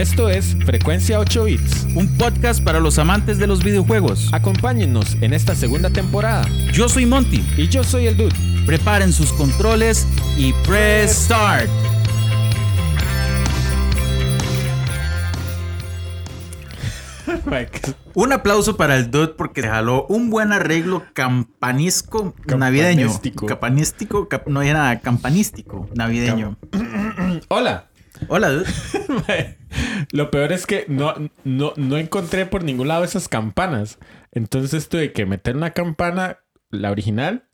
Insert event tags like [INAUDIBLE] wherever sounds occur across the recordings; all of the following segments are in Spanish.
Esto es Frecuencia 8 Bits. Un podcast para los amantes de los videojuegos. Acompáñennos en esta segunda temporada. Yo soy Monty. Y yo soy el Dude. Preparen sus controles y press start. [LAUGHS] Un aplauso para el Dude porque jaló un buen arreglo campanisco navideño. Campanístico. Campanístico. cap- no era campanístico navideño. [CLEARS THROAT] Hola. Hola, Dude. [LAUGHS] Lo peor es que no, no, no encontré por ningún lado esas campanas. Entonces tuve que meter una campana, la original,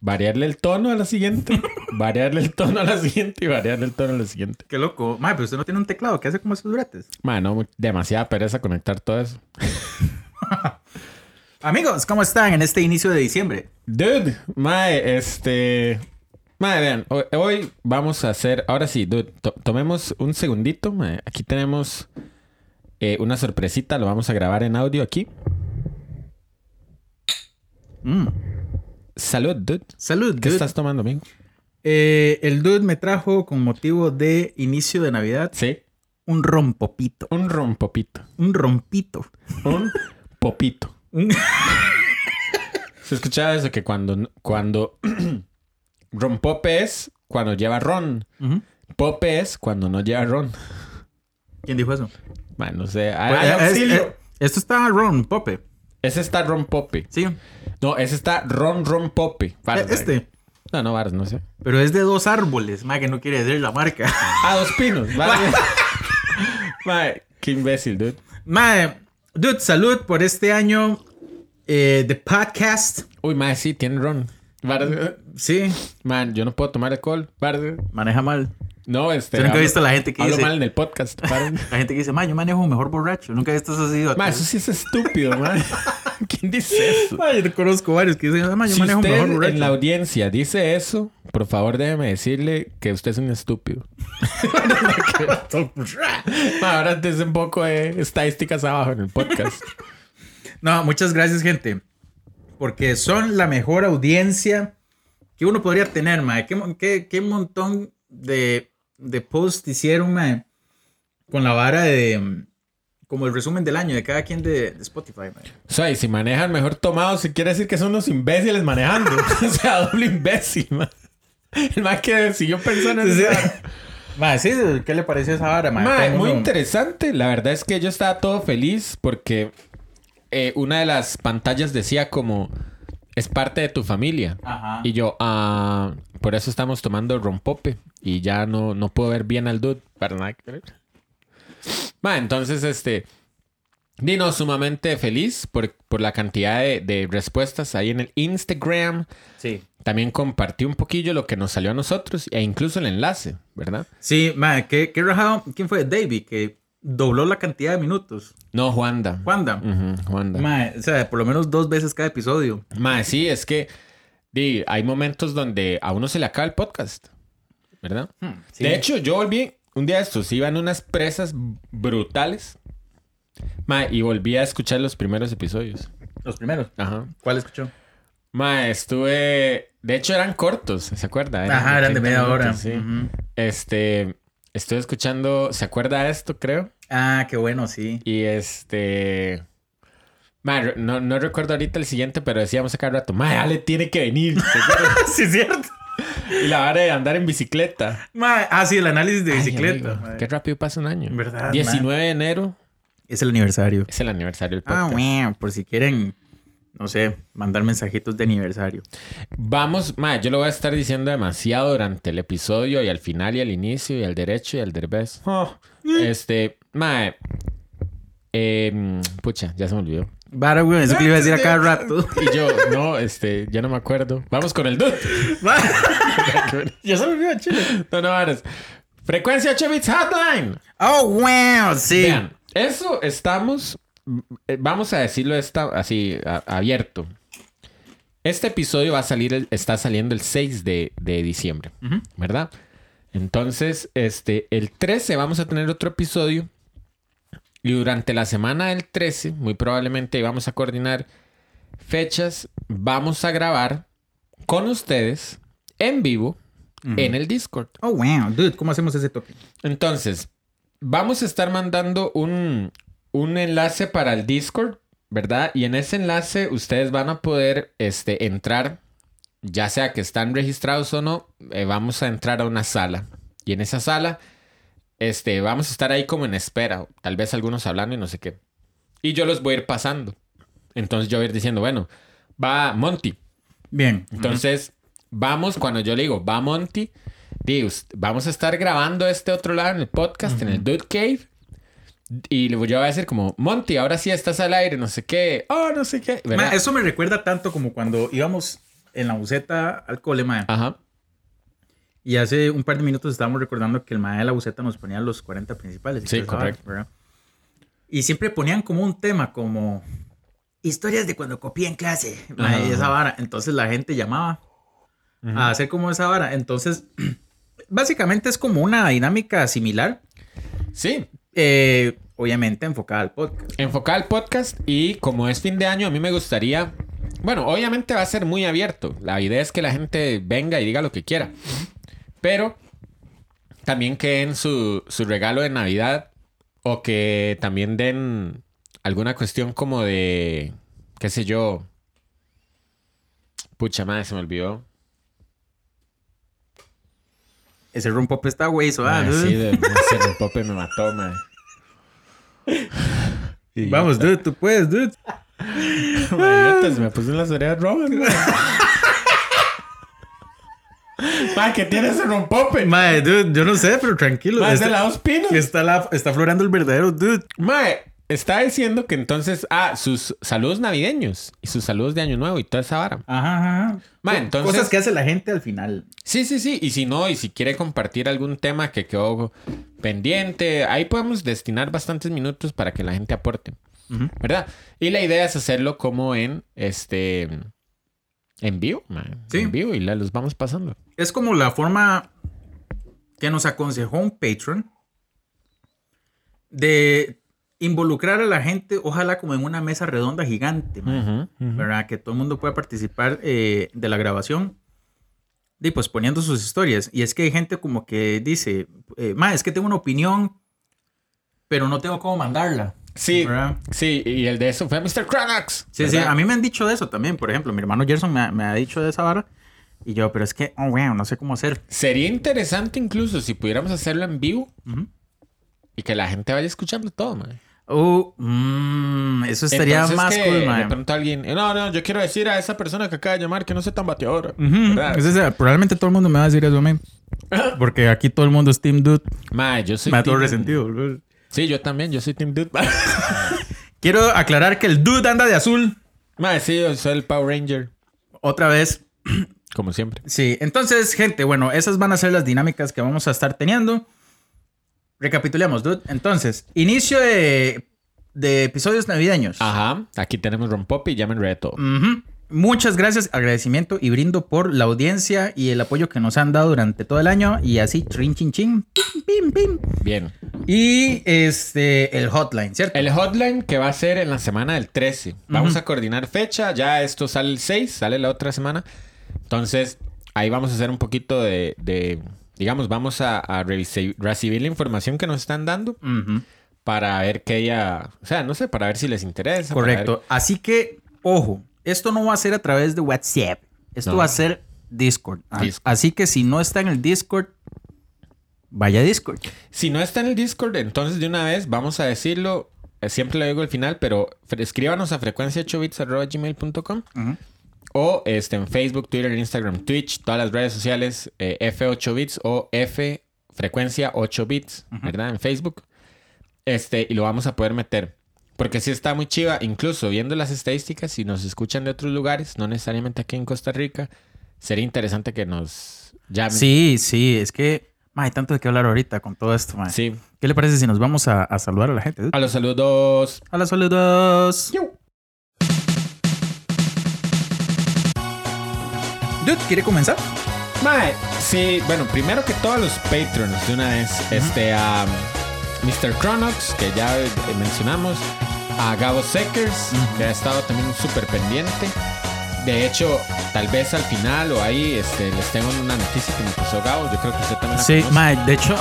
variarle el tono a la siguiente, [LAUGHS] variarle el tono a la siguiente y variarle el tono a la siguiente. Qué loco. Madre, pero usted no tiene un teclado que hace como esos duretes. Mano, demasiada pereza conectar todo eso. [LAUGHS] Amigos, ¿cómo están en este inicio de diciembre? Dude, mae, este. Mae, vean, hoy, hoy vamos a hacer. Ahora sí, dude, to- tomemos un segundito. Aquí tenemos eh, una sorpresita, lo vamos a grabar en audio aquí. Mm. Salud, dude. Salud, ¿Qué dude. estás tomando, amigo? Eh, el dude me trajo con motivo de inicio de Navidad Sí, un rompopito. un rompopito. Un rompito. Un popito. [LAUGHS] ¿Se escuchaba eso? Que cuando. cuando [CLEARS THROAT] rompope es cuando lleva ron. Pope es cuando no lleva ron. ¿Quién dijo eso? Man, no sé. Pues, Ay, es- auxilio. es- esto está ron, pope. Ese está Ron Pope. Sí. No, ese está Ron Ron Pope. Varas, Eh, este. No, no, varas, no sé. Pero es de dos árboles, más que no quiere decir la marca. Ah, dos pinos. Vale. [LAUGHS] Mae, qué imbécil, dude. Mae, dude, salud por este año eh, de podcast. Uy, mae, sí, tiene ron. Varas. Sí, Man, yo no puedo tomar alcohol. Varas. maneja mal. No, este. Yo nunca he visto a la gente que hablo dice. mal en el podcast. [LAUGHS] La gente que dice, ma, yo manejo mejor borracho. Nunca he visto eso así. Mae, eso sí es estúpido, man. [LAUGHS] ¿Quién dice eso? Ay, yo conozco varios que dicen, ma, yo Si manejo usted mejor borracho. en la audiencia dice eso, por favor déjeme decirle que usted es un estúpido. [LAUGHS] Ma, Ahora es un poco de estadísticas abajo en el podcast. No, muchas gracias, gente. Porque son la mejor audiencia que uno podría tener, mae. ¿Qué, qué, qué montón de, de posts hicieron, mae? Con la vara de... mm, Como el resumen del año de cada quien de, de Spotify, mae. O sea, y si manejan mejor tomados, si quiere decir que son unos imbéciles manejando. [LAUGHS] o sea, doble imbécil, man. El más que siguió pensando en eso. Sí, ¿qué le pareció esa vara, mae? Ma, Todo el muy interesante. La verdad es que yo estaba todo feliz porque eh, una de las pantallas decía como es parte de tu familia. Ajá. Y yo, ah, por eso estamos tomando rompope. Y ya no, no puedo ver bien al dude. Para nada que. Ma, entonces, este. Dino, sumamente feliz por, por la cantidad de, de respuestas ahí en el Instagram. Sí. También compartí un poquillo lo que nos salió a nosotros e incluso el enlace, ¿verdad? Sí, mae, ¿qué, qué rajado? ¿Quién fue? David, que dobló la cantidad de minutos. No, Juanda. Ujú, Juanda. Mae, o sea, por lo menos dos veces cada episodio. Ma, sí, es que di, hay momentos donde a uno se le acaba el podcast, ¿verdad? Sí. De hecho, yo volví un día de estos, iban unas presas brutales. Ma, y volví a escuchar los primeros episodios. Los primeros. Ajá. ¿Cuál escuchó? Ma, estuve. De hecho, eran cortos, ¿se acuerda? Ajá, eran de 30 media hora. sí. Este. Estuve escuchando. ¿Se acuerda de esto, creo? Ah, qué bueno, sí. Y este. No, no recuerdo ahorita el siguiente, pero decíamos acá rato, ma, Ale tiene que venir. [LAUGHS] sí, es cierto. y la vara de andar en bicicleta. Ah, sí, el análisis de Ay, bicicleta. amigo, qué rápido pasa un año. ¿Verdad, 19 de enero Es el aniversario. es el aniversario del Ah, podcast. bueno, por si quieren, no sé, mandar mensajitos de aniversario. Vamos, ma, yo lo voy a estar diciendo demasiado durante el episodio y al final y al inicio y al derecho y al derbez. Oh, este, ma, em, pucha, ya se me olvidó. Vara, güey, eso que le iba a decir a cada rato. [LAUGHS] Y yo, no, este, ya no me acuerdo. Vamos con el dude. [LAUGHS] ya se me olvidó, chile. no, no, varas. Frecuencia 8 bits hotline. Oh, wow, sí. Vean, eso estamos, vamos a decirlo esta, así, a- abierto. Este episodio va a salir, el- está saliendo el 6 de, de diciembre. ¿verdad? Entonces, este, el 13 vamos a tener otro episodio. Y durante la semana del 13, muy probablemente vamos a coordinar fechas. Vamos a grabar con ustedes en vivo en el Discord. Oh, wow, dude, ¿cómo hacemos ese toque? Entonces, vamos a estar mandando un, un enlace para el Discord, ¿verdad? Y en ese enlace ustedes van a poder este, entrar, ya sea que están registrados o no, eh, vamos a entrar a una sala. Y en esa sala, este, vamos a estar ahí como en espera, tal vez algunos hablando y no sé qué. Y yo los voy a ir pasando. Entonces yo voy a ir diciendo, bueno, va Monty. Bien. Entonces, vamos, cuando yo le digo, va Monty, di, "Ust- vamos a estar grabando este otro lado en el podcast, en el Dude Cave. Y le voy a decir como, Monty, ahora sí estás al aire, no sé qué. Oh, no sé qué. Ma, eso me recuerda tanto como cuando íbamos en la buceta al cole, ma. Ajá. Y hace un par de minutos estábamos recordando que el mae de la buceta nos ponía los 40 principales. Sí, correcto. ¿verdad? Y siempre ponían como un tema, como historias de cuando copié en clase. mae, Ajá. y esa vara. Entonces la gente llamaba a hacer como esa vara. Entonces, [CLEARS THROAT] básicamente es como una dinámica similar. Sí. eh, obviamente enfocada al podcast. Enfocada al podcast y como es fin de año, a mí me gustaría... Bueno, obviamente va a ser muy abierto. La idea es que la gente venga y diga lo que quiera. Pero también que den su, su regalo de Navidad o que también den alguna cuestión como de, qué sé yo. Pucha madre, se me olvidó. Ese rompop está güey, ah, dude. sí, de, [LAUGHS] ese rompope me mató, madre. [LAUGHS] Y- Vamos, dude, tú puedes, dude. [LAUGHS] Se me puso en las orejas rojas. [LAUGHS] Madre, ¿qué tiene ese rompope? Mae, dude, yo no sé, pero tranquilo. Madre, es de está, la dos pinos. está, la, está florando el verdadero dude. Mae, está diciendo que entonces, ah, sus saludos navideños y sus saludos de Año Nuevo y toda esa vara. Ajá, ajá. Entonces- Cosas que hace la gente al final. Sí, sí, sí. Y si no, y si quiere compartir algún tema que quedó pendiente, ahí podemos destinar bastantes minutos para que la gente aporte. ¿Verdad? Y la idea es hacerlo como en este. En vivo. Sí. En vivo y la- los vamos pasando. Es como la forma que nos aconsejó un patron de involucrar a la gente, ojalá como en una mesa redonda gigante, ujú. ¿verdad? Que todo el mundo pueda participar eh, de la grabación. Y pues poniendo sus historias. Y es que hay gente como que dice, eh, ma, es que tengo una opinión, pero no tengo cómo mandarla. Sí, ¿verdad? sí, y el de eso fue Mr. Cronox. Sí, sí, a mí me han dicho de eso también. Por ejemplo, mi hermano Gerson me, ha- me ha dicho de esa vara. Y yo, pero es que, oh, wow, no sé cómo hacer. Sería interesante incluso si pudiéramos hacerlo en vivo y que la gente vaya escuchando todo, mae. Oh, mm, eso estaría Entonces más que cool, man. alguien, "Eh, no, no, yo quiero decir a esa persona que acaba de llamar que no sea tan bateadora. Ujú, ¿verdad? es ese, probablemente todo el mundo me va a decir eso a mí. [LAUGHS] Porque aquí todo el mundo es Team Dude. Mae, yo soy Me da todo resentido. boludo. Sí, yo también, yo soy Team Dude. [LAUGHS] Quiero aclarar que el Dude anda de azul. Mae, sí, yo soy el Power Ranger, Otra vez. como siempre. Sí, entonces, gente, bueno, esas van a ser las dinámicas que vamos a estar teniendo. Recapitulemos, Dude. Entonces, inicio de, de episodios navideños. Ajá, aquí tenemos Rompopi y llamen reto. Ujú. Muchas gracias, agradecimiento y brindo por la audiencia y el apoyo que nos han dado durante todo el año. Y así, trin, chin, chin, pim, pim, pim. Bien. Y este, el hotline, ¿cierto? El hotline que va a ser en la semana del 13. Vamos a coordinar fecha. Ya esto sale el 6, sale la otra semana. Entonces, ahí vamos a hacer un poquito de. de- digamos, vamos a, a recibir la información que nos están dando para ver que ella. O sea, no sé, para ver si les interesa. Correcto. Así que, ojo, esto no va a ser a través de WhatsApp. Esto No. va a ser Discord. Ah, Discord. Así que si no está en el Discord, vaya a Discord. Si no está en el Discord, entonces de una vez vamos a decirlo. eh, Siempre lo digo al final, pero escríbanos a frecuencia8bits.gmail.com Ujú. O este, en Facebook, Twitter, Instagram, Twitch, todas las redes sociales, eh, F8bits o F frecuencia 8 bits, ¿verdad? En Facebook. Este, y lo vamos a poder meter. Porque sí está muy chiva, incluso viendo las estadísticas, si nos escuchan de otros lugares, no necesariamente aquí en Costa Rica, sería interesante que nos llamen. Sí, sí, es que ma, hay tanto de qué hablar ahorita con todo esto. ma. Sí. ¿Qué le parece si nos vamos a, a saludar a la gente? A los saludos. Hola, saludos. Dude, ¿quiere comenzar? Mae, sí, bueno, primero que todos los patrons de una vez, este, a Mr. Cronox, que ya eh, mencionamos, a Gabo Seckers, que ha estado también súper pendiente. De hecho, tal vez al final o ahí este, les tengo una noticia que me pasó Gabo. Yo creo que usted también la Sí, conoce. ma, de hecho,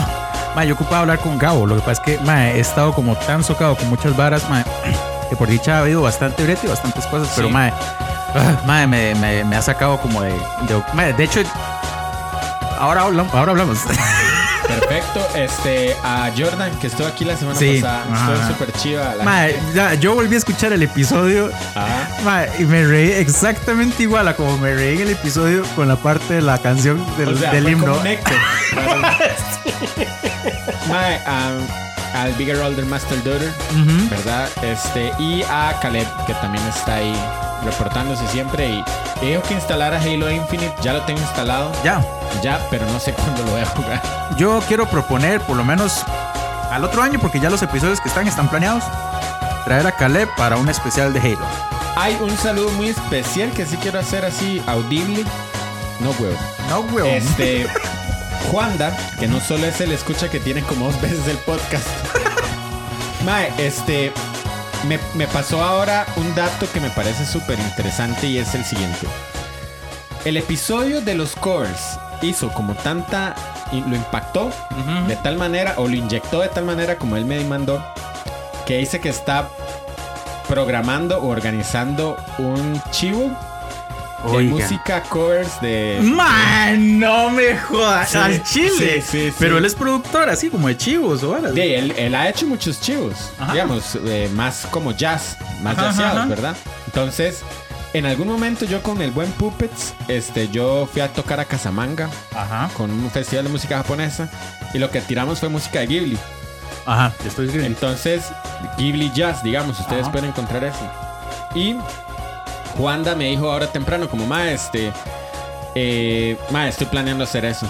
Ma, yo ocupaba hablar con Gabo. Lo que pasa es que ma, he estado como tan socado con muchas varas, ma, que por dicha ha habido bastante brete y bastantes cosas, pero Sí. ma, [LAUGHS] ah, ma, me, me, me ha sacado como de. De, ma, de hecho, ahora hablamos. Ahora hablamos. [LAUGHS] Perfecto. Este, a Jordan, que estuvo aquí la semana Sí, pasada. ajá. Estuvo súper chiva. la Ma, gente. ya, yo volví a escuchar el episodio Ajá. ma, y me reí exactamente igual a como me reí en el episodio con la parte de la canción del, O sea, del himno. [LAUGHS] Mae, a- al Bigger Older Master Daughter, Ujú. ¿verdad? Este, y a Caleb, que también está ahí reportándose siempre. Y y dijo que instalara Halo Infinite. Ya lo tengo instalado. Ya. Ya, pero no sé [LAUGHS] cuándo lo voy a jugar. Yo quiero proponer, por lo menos al otro año, porque ya los episodios que están están planeados, traer a Caleb para un especial de Halo. Hay un saludo muy especial que sí quiero hacer así audible. No, huevo. No, weón. Este. [LAUGHS] Juanda, que no solo es el escucha que tiene como dos veces el podcast. [LAUGHS] Mae, este. Me, me pasó ahora un dato que me parece súper interesante y es el siguiente. El episodio de los covers hizo como tanta. y lo impactó de tal manera, o lo inyectó de tal manera como él me mandó, que dice que está programando o organizando un chivo de Oiga. música covers de. Man, no me jodas. Sí, al chile. sí, sí, sí. Pero él es productor, así como de chivos o. De, él, él ha hecho muchos chivos, Ajá. digamos, eh, más como jazz, más Ajá, jazzeados, ajá. ¿verdad? Entonces, en algún momento yo con el buen Puppets, este, yo fui a tocar a Casamanga Ajá. con un festival de música japonesa y lo que tiramos fue música de Ghibli. Ajá. Estoy escribiendo. Entonces, Ghibli Jazz, digamos, ustedes pueden encontrar eso. Y Juanda me dijo ahora temprano, como, ma, este, eh, ma, estoy planeando hacer eso.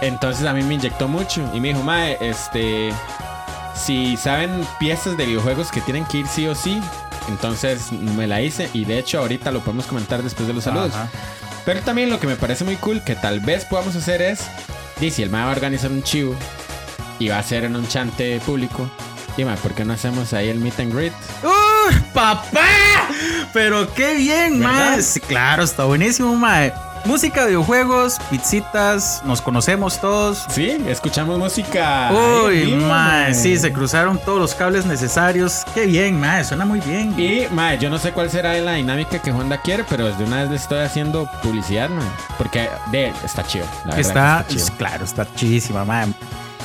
Entonces a mí me inyectó mucho y me dijo, ma, este, si saben piezas de videojuegos que tienen que ir sí o sí, entonces me la hice y de hecho ahorita lo podemos comentar después de los saludos. Ajá. Pero también lo que me parece muy cool que tal vez podamos hacer es, y si el ma va a organizar un chivo y va a ser en un chante público, dime, ¿por qué no hacemos ahí el meet and greet? ¡Uh, papá! [LAUGHS] Pero qué bien, mae. Claro, está buenísimo, mae. Música, videojuegos, pizzitas, nos conocemos todos. Sí, escuchamos música. Uy, mae, sí, se cruzaron todos los cables necesarios. Qué bien, mae, suena muy bien. Y, mae, yo no sé cuál será la dinámica que Juanda quiere, pero desde una vez le estoy haciendo publicidad, mae. Porque de está chido. La verdad está, que está chido. claro, está chidísima, mae.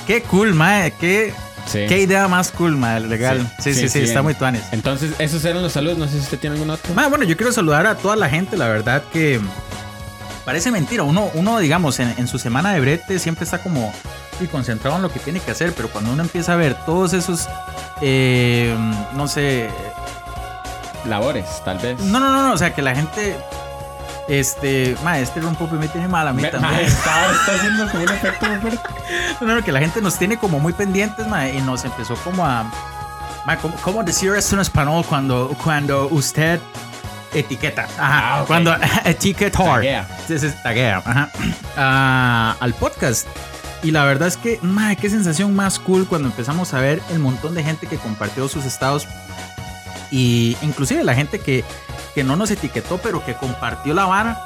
Qué cool, mae, qué, Sí. qué idea más cool, mae, legal. Sí, sí, sí, está muy tuanes. Entonces, esos eran los saludos. No sé si usted tiene algún otro. Ma, bueno, yo quiero saludar a toda la gente, la verdad que parece mentira. Uno, uno digamos, en, en su semana de brete siempre está como y concentrado en lo que tiene que hacer, pero cuando uno empieza a ver todos esos, eh, no sé, Labores, tal vez. no, no, no, no, o sea, que la gente, este, ma, este rompope me tiene mal a mí Me- también. mae, está, está haciendo como un efecto [LAUGHS] muy. No, no, que la gente nos tiene como muy pendientes, ma, y nos empezó como a, ma, ¿cómo, cómo decir esto en español cuando, cuando usted etiqueta? Ajá, Ah, cuando [LAUGHS] etiquetar. Taguea. Sí, sí, taguea, ajá. Ah, al podcast. Y la verdad es que, madre, qué sensación más cool cuando empezamos a ver el montón de gente que compartió sus estados. Y inclusive la gente que, que no nos etiquetó, pero que compartió la vara.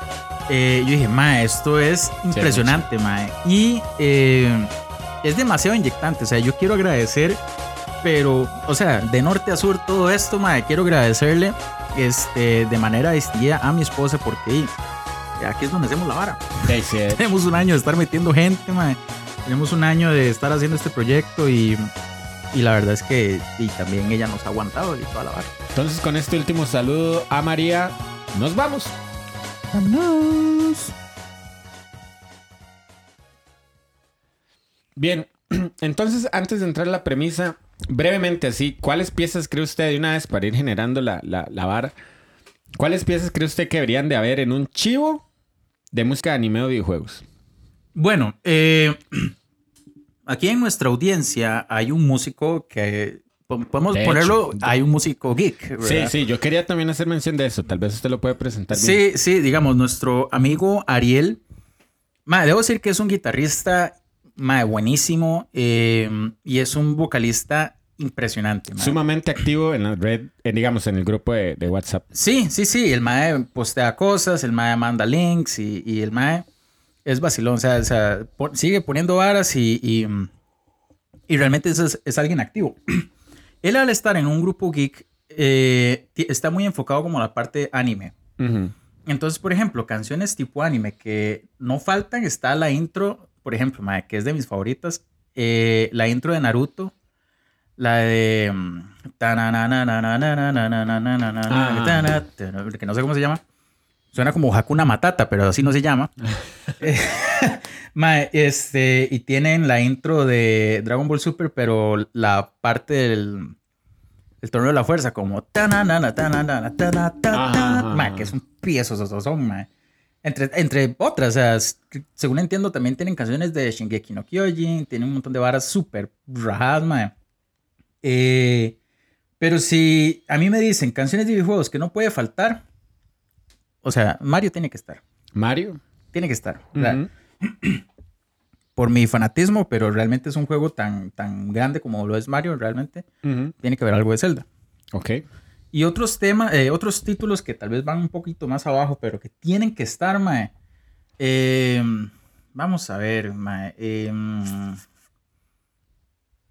Eh, yo dije, ma, esto es impresionante, ma. Y eh, es demasiado inyectante. O sea, yo quiero agradecer, pero, o sea, de norte a sur todo esto, ma, quiero agradecerle este, de manera distinguida a mi esposa porque aquí es donde hacemos la vara. Sí, sí. [LAUGHS] Tenemos un año de estar metiendo gente, ma. Tenemos un año de estar haciendo este proyecto y, y la verdad es que y también ella nos ha aguantado y toda la vara. Entonces, con este último saludo a María, nos vamos. Vámonos. Bien, [CLEARS THROAT] entonces, antes de entrar a la premisa, brevemente así, ¿cuáles piezas cree usted de una vez para ir generando la, la, la vara? ¿Cuáles piezas cree usted que deberían de haber en un chivo de música de anime o videojuegos? Bueno, eh, [CLEARS THROAT] aquí en nuestra audiencia hay un músico que po- podemos De ponerlo, hecho. hay un músico geek. Sí, ¿verdad? sí, yo quería también hacer mención de eso. Tal vez usted lo puede presentar bien. Sí, sí, digamos, nuestro amigo Ariel. Ma, debo decir que es un guitarrista ma, buenísimo eh, y es un vocalista impresionante. ma. Sumamente activo en la red, en, digamos, en el grupo de, de WhatsApp. Sí, sí, sí. El mae postea cosas, el mae manda links y, y el mae es vacilón. O sea, o sea sigue poniendo varas y, y, mm, realmente es, es, alguien activo. [CLEARS THROAT] Él al estar en un grupo geek eh, está muy enfocado como la parte anime. Entonces, por ejemplo, canciones tipo anime que no faltan, está la intro, por ejemplo, que es de mis favoritas, eh, la intro de Naruto, la de... Que no sé cómo se llama. Suena como Hakuna Matata, pero así no se llama. [LAUGHS] Eh, [LAUGHS] mae, este, y tienen la intro de Dragon Ball Super, pero la parte del el torneo de la fuerza, como tananana, tananana, tana, ta, Ajá, ta, ajá, mae, que es un piezo, esos son, mae. Entre, entre otras, o sea, según entiendo, también tienen canciones de Shingeki no Kyojin, tienen un montón de varas súper rajadas, mae. Eh, pero si a mí me dicen canciones de videojuegos que no puede faltar, o sea, Mario tiene que estar. Mario. Tiene que estar. [CLEARS THROAT] Por mi fanatismo, pero realmente es un juego tan, tan grande como lo es Mario, realmente. Tiene que haber algo de Zelda. Ok. Y otros temas, eh, otros títulos que tal vez van un poquito más abajo, pero que tienen que estar, mae. Eh, vamos a ver, mae. Eh,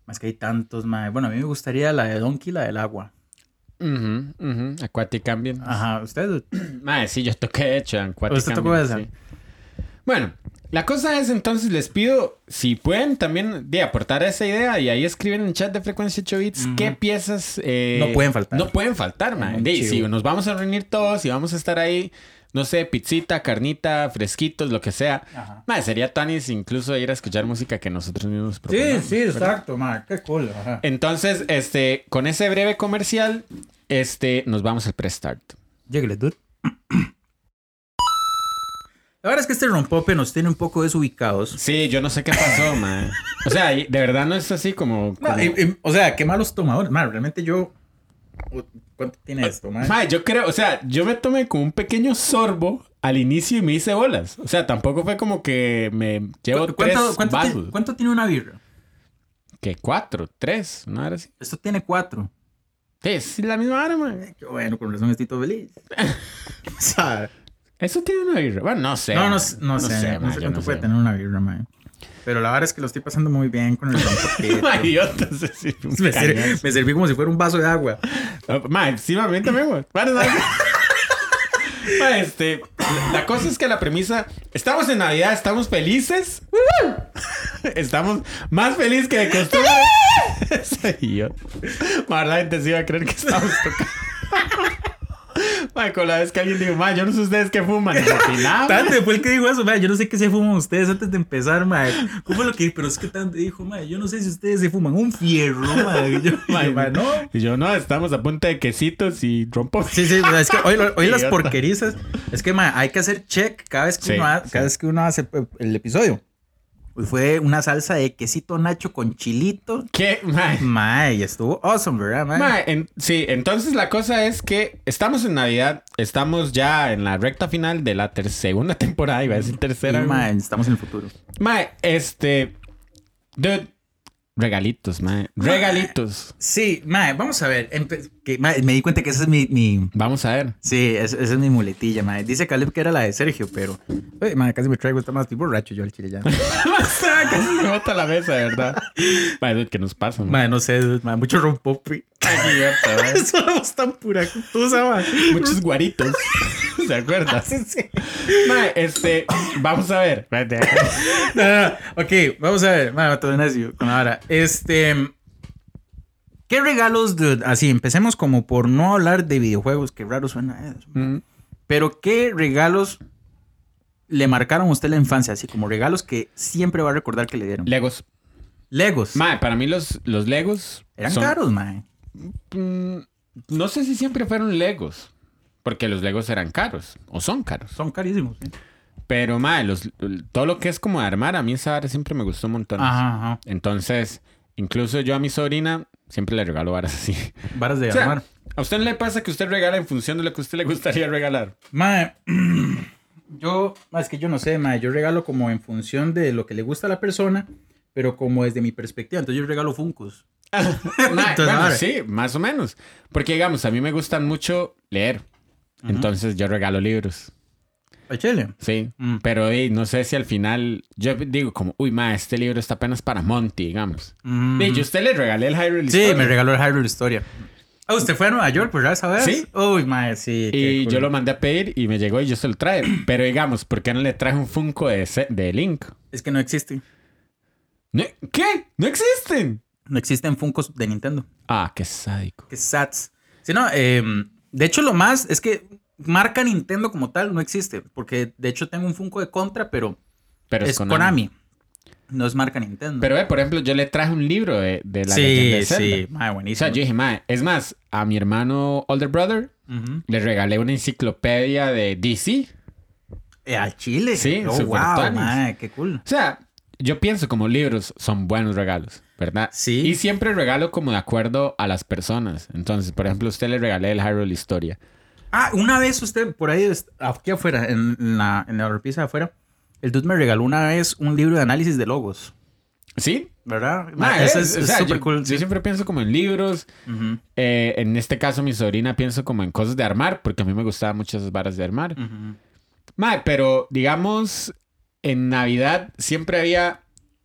más que hay tantos, mae. Bueno, a mí me gustaría la de Donkey, la del agua. Aquatic Ambient. Ajá, usted. [CLEARS THROAT] Mae, sí, yo toqué hecho ¿Usted tocó esa? sí. Bueno, la cosa es entonces les pido si pueden también de aportar esa idea y ahí escriben en el chat de frecuencia 8 bits qué piezas eh, No pueden faltar. No pueden faltar, si nos vamos a reunir todos y vamos a estar ahí, no sé, pizzita, carnita, fresquitos, lo que sea. Ajá. Mae, sería tanis incluso ir a escuchar música que nosotros mismos proponemos. ¿verdad? exacto, mae. Qué cool. Ajá. Entonces, este, con ese breve comercial, este, nos vamos al pre-start. Lléguele, dude. La verdad es que este rompope nos tiene un poco desubicados. Sí, yo no sé qué pasó, [LAUGHS] man. O sea, de verdad no es así como... No, como- y- y- o sea, qué malos tomadores. Man, realmente yo. ¿Cuánto tiene esto, man? Mae, yo creo, o sea, yo me tomé como un pequeño sorbo al inicio y me hice bolas. O sea, tampoco fue como que me llevo ¿Cu- tres ¿Cuánto, cuánto, vasos. ti- cuánto tiene una birra? ¿Qué? ¿Cuatro? ¿Tres? ¿No era así? Esto tiene cuatro. Es la misma arma. Qué bueno, con razón estoy todo feliz. [LAUGHS] sea, Eso tiene una birra. Bueno, no sé. no, no, sé. No man, sé cuánto no puede tener una birra, man. Pero la verdad es que lo estoy pasando muy bien con el [LAUGHS] un me, serví, cañazo. me serví como si fuera un vaso de agua. No, Mae, sí, a mí también, güey. Bueno, no. Mae, este, la cosa es que la premisa, estamos en Navidad, estamos felices. Estamos más felices que de costumbre. [LAUGHS] [LAUGHS] Soy yo. La gente sí va a creer que estamos tocando. [LAUGHS] Mae, con la vez que alguien dijo, mae, yo no sé ustedes qué fuman. Yo, "Nada, mae". Tante fue el que dijo eso. Yo no sé qué se fuman ustedes antes de empezar, man. ¿Cómo lo que Pero es que Tante dijo, man, yo no sé si ustedes se fuman un fierro, [LAUGHS] yo, Mae, man, no. Y yo, no, estamos a punta de quesitos y rompo. Sí, sí, es que hoy, hoy [LAUGHS] las porquerizas. Es que, man, hay que hacer check cada vez que, Sí, uno, ha- sí. cada vez que uno hace eh, el episodio. Hoy fue una salsa de quesito nacho con chilito. ¿Qué? Mae. Mae, y estuvo awesome, ¿verdad, en- sí, entonces la cosa es que estamos en Navidad, estamos ya en la recta final de la ter- segunda [LAUGHS] temporada, iba a decir Sí, tercera. mae, estamos en el futuro. Mae, este. Dude, regalitos, mae. Regalitos. Sí, mae, vamos a ver. empe- que, mae, me di cuenta que esa es mi. mi- Vamos a ver. sí, es- esa es mi muletilla, mae. Dice Caleb que era la de Sergio, pero. Oye, mae, casi me traigo, está más tipo borracho yo al chile ya. [LAUGHS] Casi se bota la mesa, verdad. Mae, ¿qué nos pasa, mae? mae, no sé, mae, mucho rompopi. [LAUGHS] Es tan pura cosa, mae. Muchos guaritos. [LAUGHS] ¿Se acuerdan? [LAUGHS] Sí, sí. Mae, este. Vamos a ver. [LAUGHS] No, no, no. Ok, vamos a ver. Bueno, todo necio con ahora. Este. ¿Qué regalos, dude? Así, empecemos como por no hablar de videojuegos, que raro suena eso. Mm, Pero, ¿qué regalos le marcaron a usted la infancia? Así como regalos que siempre va a recordar que le dieron. Legos. Legos. Mae, para mí los, los Legos. Eran son- caros, mae. Mm, no sé si siempre fueron Legos. Porque los Legos eran caros. O son caros. Son carísimos. ¿sí? Pero, los, todo lo que es como de armar, a mí esa área siempre me gustó un montón. Ajá, ajá. Entonces, incluso yo a mi sobrina siempre le regalo varas así. Varas de O sea, armar. ¿A usted no le pasa que usted regala en función de lo que a usted le gustaría regalar? Mae, [CLEARS THROAT] yo, es que yo no sé, mae, yo regalo como en función de lo que le gusta a la persona, pero como desde mi perspectiva. Entonces yo regalo Funcos. [LAUGHS] Bueno, sí, más o menos. Porque, digamos, a mí me gustan mucho leer. Entonces, yo regalo libros. ¿A Chile? Sí, Mm. pero eh, no sé si al final yo digo como, uy, ma, este libro está apenas para Monty, digamos. Mm. Y yo a usted le regalé el Hyrule Sí, Historia. me regaló el Hyrule Historia. Ah, ¿usted fue a Nueva York por esa vez? Sí. Uy, mae, sí. qué Y cool. yo lo mandé a pedir y me llegó y yo se lo trae. [CLEARS THROAT] Pero digamos, ¿por qué no le traje un Funko de, ese- de Link? Es que no existen. No- ¿Qué? ¿No existen? No existen Funkos de Nintendo. Ah, qué sádico. Que sats. Sí, no, eh, de hecho, lo más es que marca Nintendo como tal no existe. Porque de hecho tengo un Funko de Contra, pero, Pero es Konami. No es marca Nintendo. Pero, eh, por ejemplo, yo le traje un libro de, de la leyenda sí, de Zelda. sí, mae, O buenísimo. sea, yo dije, mae, es más, a mi hermano Older Brother le regalé una enciclopedia de DC. Eh, al Chile. Sí, oh, wow, mae, qué cool. O sea, yo pienso como libros son buenos regalos, ¿verdad? Sí. Y siempre regalo como de acuerdo a las personas. Entonces, por ejemplo, usted le regalé el Hyrule Historia. Ah, una vez usted, por ahí, aquí afuera, en la, en la repisa de afuera, el dude me regaló una vez un libro de análisis de logos. ¿Sí? ¿Verdad? Ma, Eso es- es o sea, súper yo, cool. yo siempre pienso como en libros. Eh, en este caso, mi sobrina pienso como en cosas de armar, porque a mí me gustaban mucho esas varas de armar. Mae, pero digamos, en Navidad siempre había.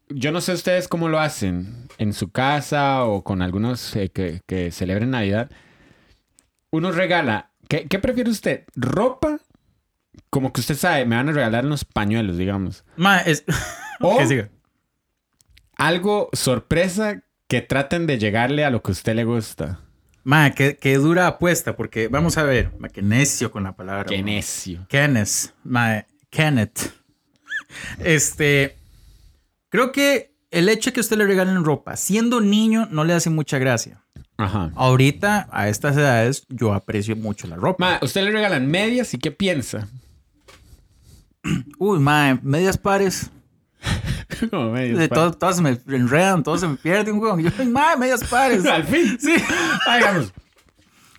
Yo no sé ustedes cómo lo hacen en su casa o con algunos eh, que, que celebren Navidad. Uno regala. ¿qué, ¿Qué prefiere usted? ¿Ropa? Como que usted sabe, me van a regalar unos pañuelos, digamos. Ma, es... [LAUGHS] O algo sorpresa que traten de llegarle a lo que a usted le gusta. Ma, qué, qué dura apuesta, porque vamos a ver, ma, qué necio con la palabra. Qué ma. necio. Kenneth, ma, Kenneth. Este, creo que el hecho de que usted le regalen ropa, siendo niño, no le hace mucha gracia. Ajá. Ahorita, a estas edades, yo aprecio mucho la ropa. Ma, usted le regalan medias y ¿qué piensa? [CLEARS THROAT] Uy, ma, medias pares. [LAUGHS] Como medias, De pa- todo- todas se me enredan, todas se me pierden, weón. Yo, ma, medias pares. [LAUGHS] Al fin. Sí. Ah, digamos,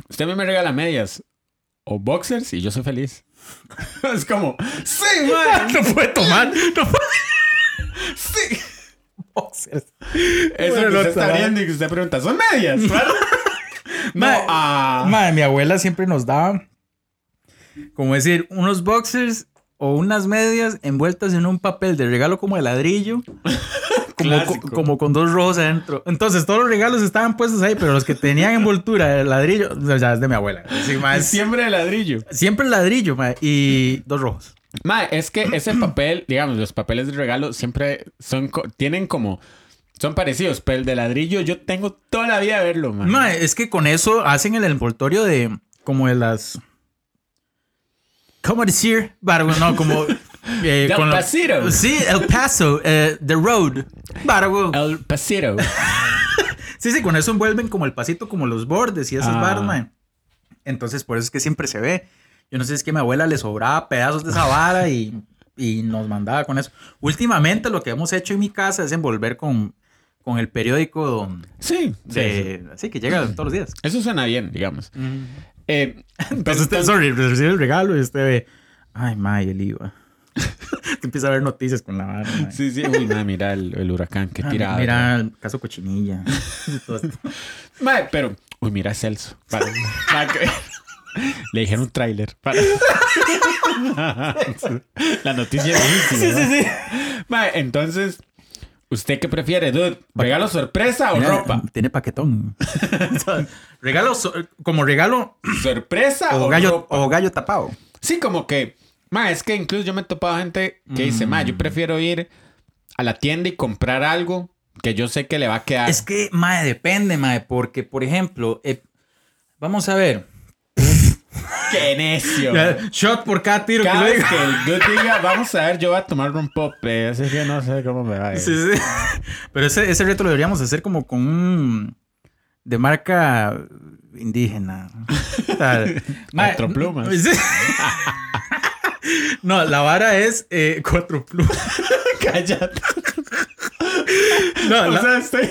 usted me regala medias o boxers y yo soy feliz. [LAUGHS] es como, sí, man, No puede tomar. No puede. Sí. Boxers. Eso Bueno, no y que usted pregunta, ¿son medias? [LAUGHS] no, Ma- ah. Madre, mi abuela siempre nos daba, como decir, unos boxers o unas medias envueltas en un papel de regalo como de ladrillo. [LAUGHS] Como, co- como con dos rojos adentro. Entonces todos los regalos estaban puestos ahí, pero los que tenían envoltura de ladrillo, o sea, es de mi abuela. Sí, Siempre de ladrillo. siempre ladrillo, ma, y dos rojos. Ma, es que ese papel, [CLEARS THROAT] digamos, los papeles de regalo siempre son, co- tienen como, son parecidos, pero el de ladrillo yo tengo toda la vida de verlo, man. Ma, es que con eso hacen el envoltorio de, como de las... ¿Cómo decir? No, como... [LAUGHS] eh, Del con lo- Pasito. Sí, El Paso, eh, The Road. Bárbaro. El pasito. [LAUGHS] Sí, sí, con eso envuelven como el pasito, como los bordes y esas Ah. mae. Entonces, por eso es que siempre se ve. Yo no sé si es que mi abuela le sobraba pedazos de esa vara y, y nos mandaba con eso. Últimamente lo que hemos hecho en mi casa es envolver con, con el periódico Sí, sí, sí. de... Así que llega todos los días. Eso suena bien, digamos. Eh, Entonces, usted, sorry, recibe el regalo y usted ve... Ay, mae, el IVA. [LAUGHS] que empieza a ver noticias con la vara, mae. Sí, sí. Uy, ma, mira el, el huracán, qué Ah, tirado. Mira, el caso cochinilla. [LAUGHS] [LAUGHS] Todo esto. Ma, pero, uy, mira Celso. Para- para que- [LAUGHS] Le dijeron un tráiler. para- [LAUGHS] La noticia es entonces, ¿usted qué prefiere, dude? ¿Regalo sorpresa o Mira, ropa? Tiene paquetón. [LAUGHS] regalo, so- como regalo [CLEARS THROAT] ¿Sorpresa o, o gallo, ropa? o gallo tapado. Sí, como que, ma, es que incluso yo me he topado gente que dice, ma, Mm. yo prefiero ir a la tienda y comprar algo que yo sé que le va a quedar. Es que, mae, depende, mae, porque, por ejemplo, eh, vamos a ver. ¡Qué necio! Shot por cada tiro Cada que vez que el dude [LAUGHS] diga, vamos a ver, yo voy a tomar un pop, eh, así que no sé cómo me va a ir. Sí, sí. Pero ese, ese reto lo deberíamos hacer como con un... De marca indígena. O sea, mae, [LAUGHS] Cuatro plumas. [LAUGHS] No, la vara es eh, cuatro plumas. Cállate. No, O la- sea, estoy...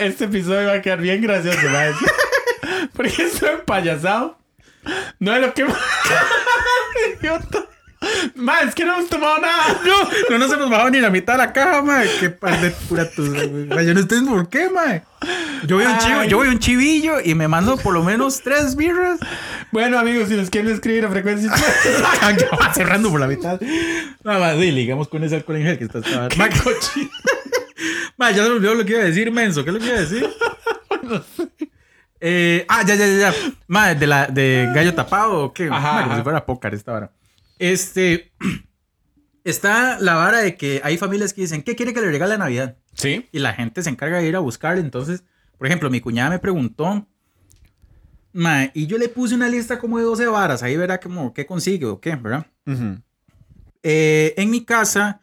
Este episodio va a quedar bien gracioso. Porque estoy payasado. No es lo que... [LAUGHS] Idiota. Ma, es que no hemos tomado nada. No, no nos hemos bajado ni la mitad de la caja, mae. Qué par de pura Yo no entiendo por qué, mae. Yo voy un chivo, yo voy un chivillo y me mando por lo menos tres birras. Bueno, amigos, si nos quieren escribir a frecuencia. [LAUGHS] cerrando por la mitad. Nada más, sí, ligamos con ese alcohol en gel que está. mae, [LAUGHS] mae, ya se me olvidó lo que iba a decir, menso. ¿Qué es lo que iba a decir? Eh, ah, ya, ya, ya. Mae, de, la, de gallo tapado o qué. Ajá, Mae, como si fuera pócar esta vara. Este. [CLEARS THROAT] Está la vara de que hay familias que dicen, ¿qué quiere que le regale a Navidad? Sí. y la gente se encarga de ir a buscarle. Entonces, por ejemplo, mi cuñada me preguntó, "Mae, y yo le puse una lista como de 12 varas, ahí verá como qué consigue o qué, ¿verdad? Ujú. Eh, en mi casa,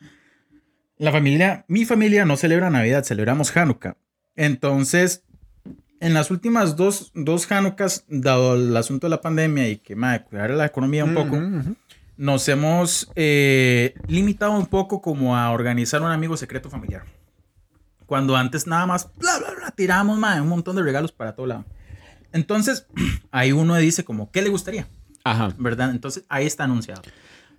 la familia, mi familia no celebra Navidad, celebramos Hanukkah. Entonces, en las últimas dos, dos Hanukkahs, dado el asunto de la pandemia y que, mae, cuidar la economía un poco, Ujú, ujú. nos hemos eh, limitado un poco como a organizar un amigo secreto familiar. Cuando antes nada más bla, bla, bla, tiramos mae, un montón de regalos para todo lado. Entonces, [CLEARS THROAT] ahí uno dice como, ¿qué le gustaría? Ajá. ¿Verdad? Entonces, ahí está anunciado.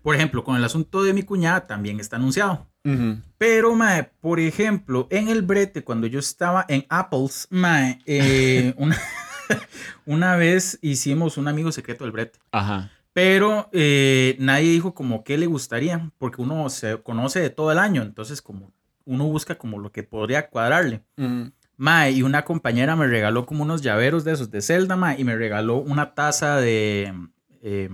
Por ejemplo, con el asunto de mi cuñada también está anunciado. Ujú. Pero, mae, por ejemplo, en el brete, cuando yo estaba en Apples, mae, eh, [LAUGHS] una, [LAUGHS] una vez hicimos un amigo secreto del brete. Ajá. Pero eh, nadie dijo como qué le gustaría, porque uno se conoce de todo el año, entonces como uno busca como lo que podría cuadrarle. Ujú. Mae, y una compañera me regaló como unos llaveros de esos de Zelda, mae, y me regaló una taza de eh,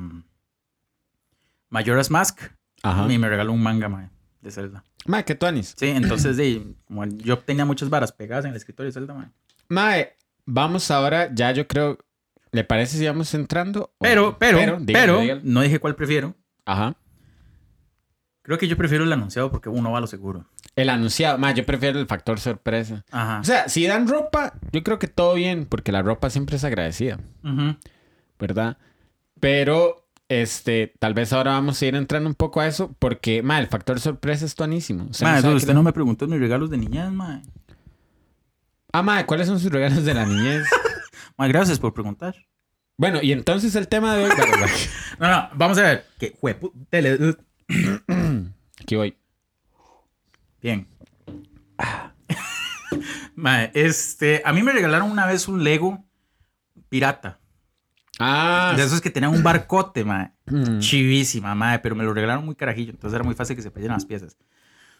Majora's Mask, Ajá. y me regaló un manga, mae, de Zelda. Ma, ¿qué tuanis? Sí, entonces como yo tenía muchas varas pegadas en el escritorio de Zelda, mae. Mae, vamos ahora, ya yo creo, ¿le parece si vamos entrando? Pero, pero, pero, dígalo, dígalo. no dije cuál prefiero. Ajá. Creo que yo prefiero el anunciado porque uno va a lo seguro. El anunciado, ma, yo prefiero el factor sorpresa. Ajá. O sea, si dan ropa, yo creo que todo bien, porque la ropa siempre es agradecida. ¿verdad? Pero, este, tal vez ahora vamos a ir entrando un poco a eso, porque, ma, el factor sorpresa es tuanísimo. Usted no usted no me preguntó mis regalos de niñez, mae. Ah, ma, ¿cuáles son sus regalos de la niñez? [LAUGHS] Mae, gracias por preguntar. bueno, y entonces el tema de hoy... [LAUGHS] No, no, vamos a ver. Que [CLEARS THROAT] Aquí voy. Bien. [LAUGHS] Mae, este, a mí me regalaron una vez un Lego pirata. Ah, De esos que tenían un [CLEARS THROAT] barcote, mae. mm, Chivísima, mae, pero me lo regalaron muy carajillo, entonces era muy fácil que se perdieran las piezas.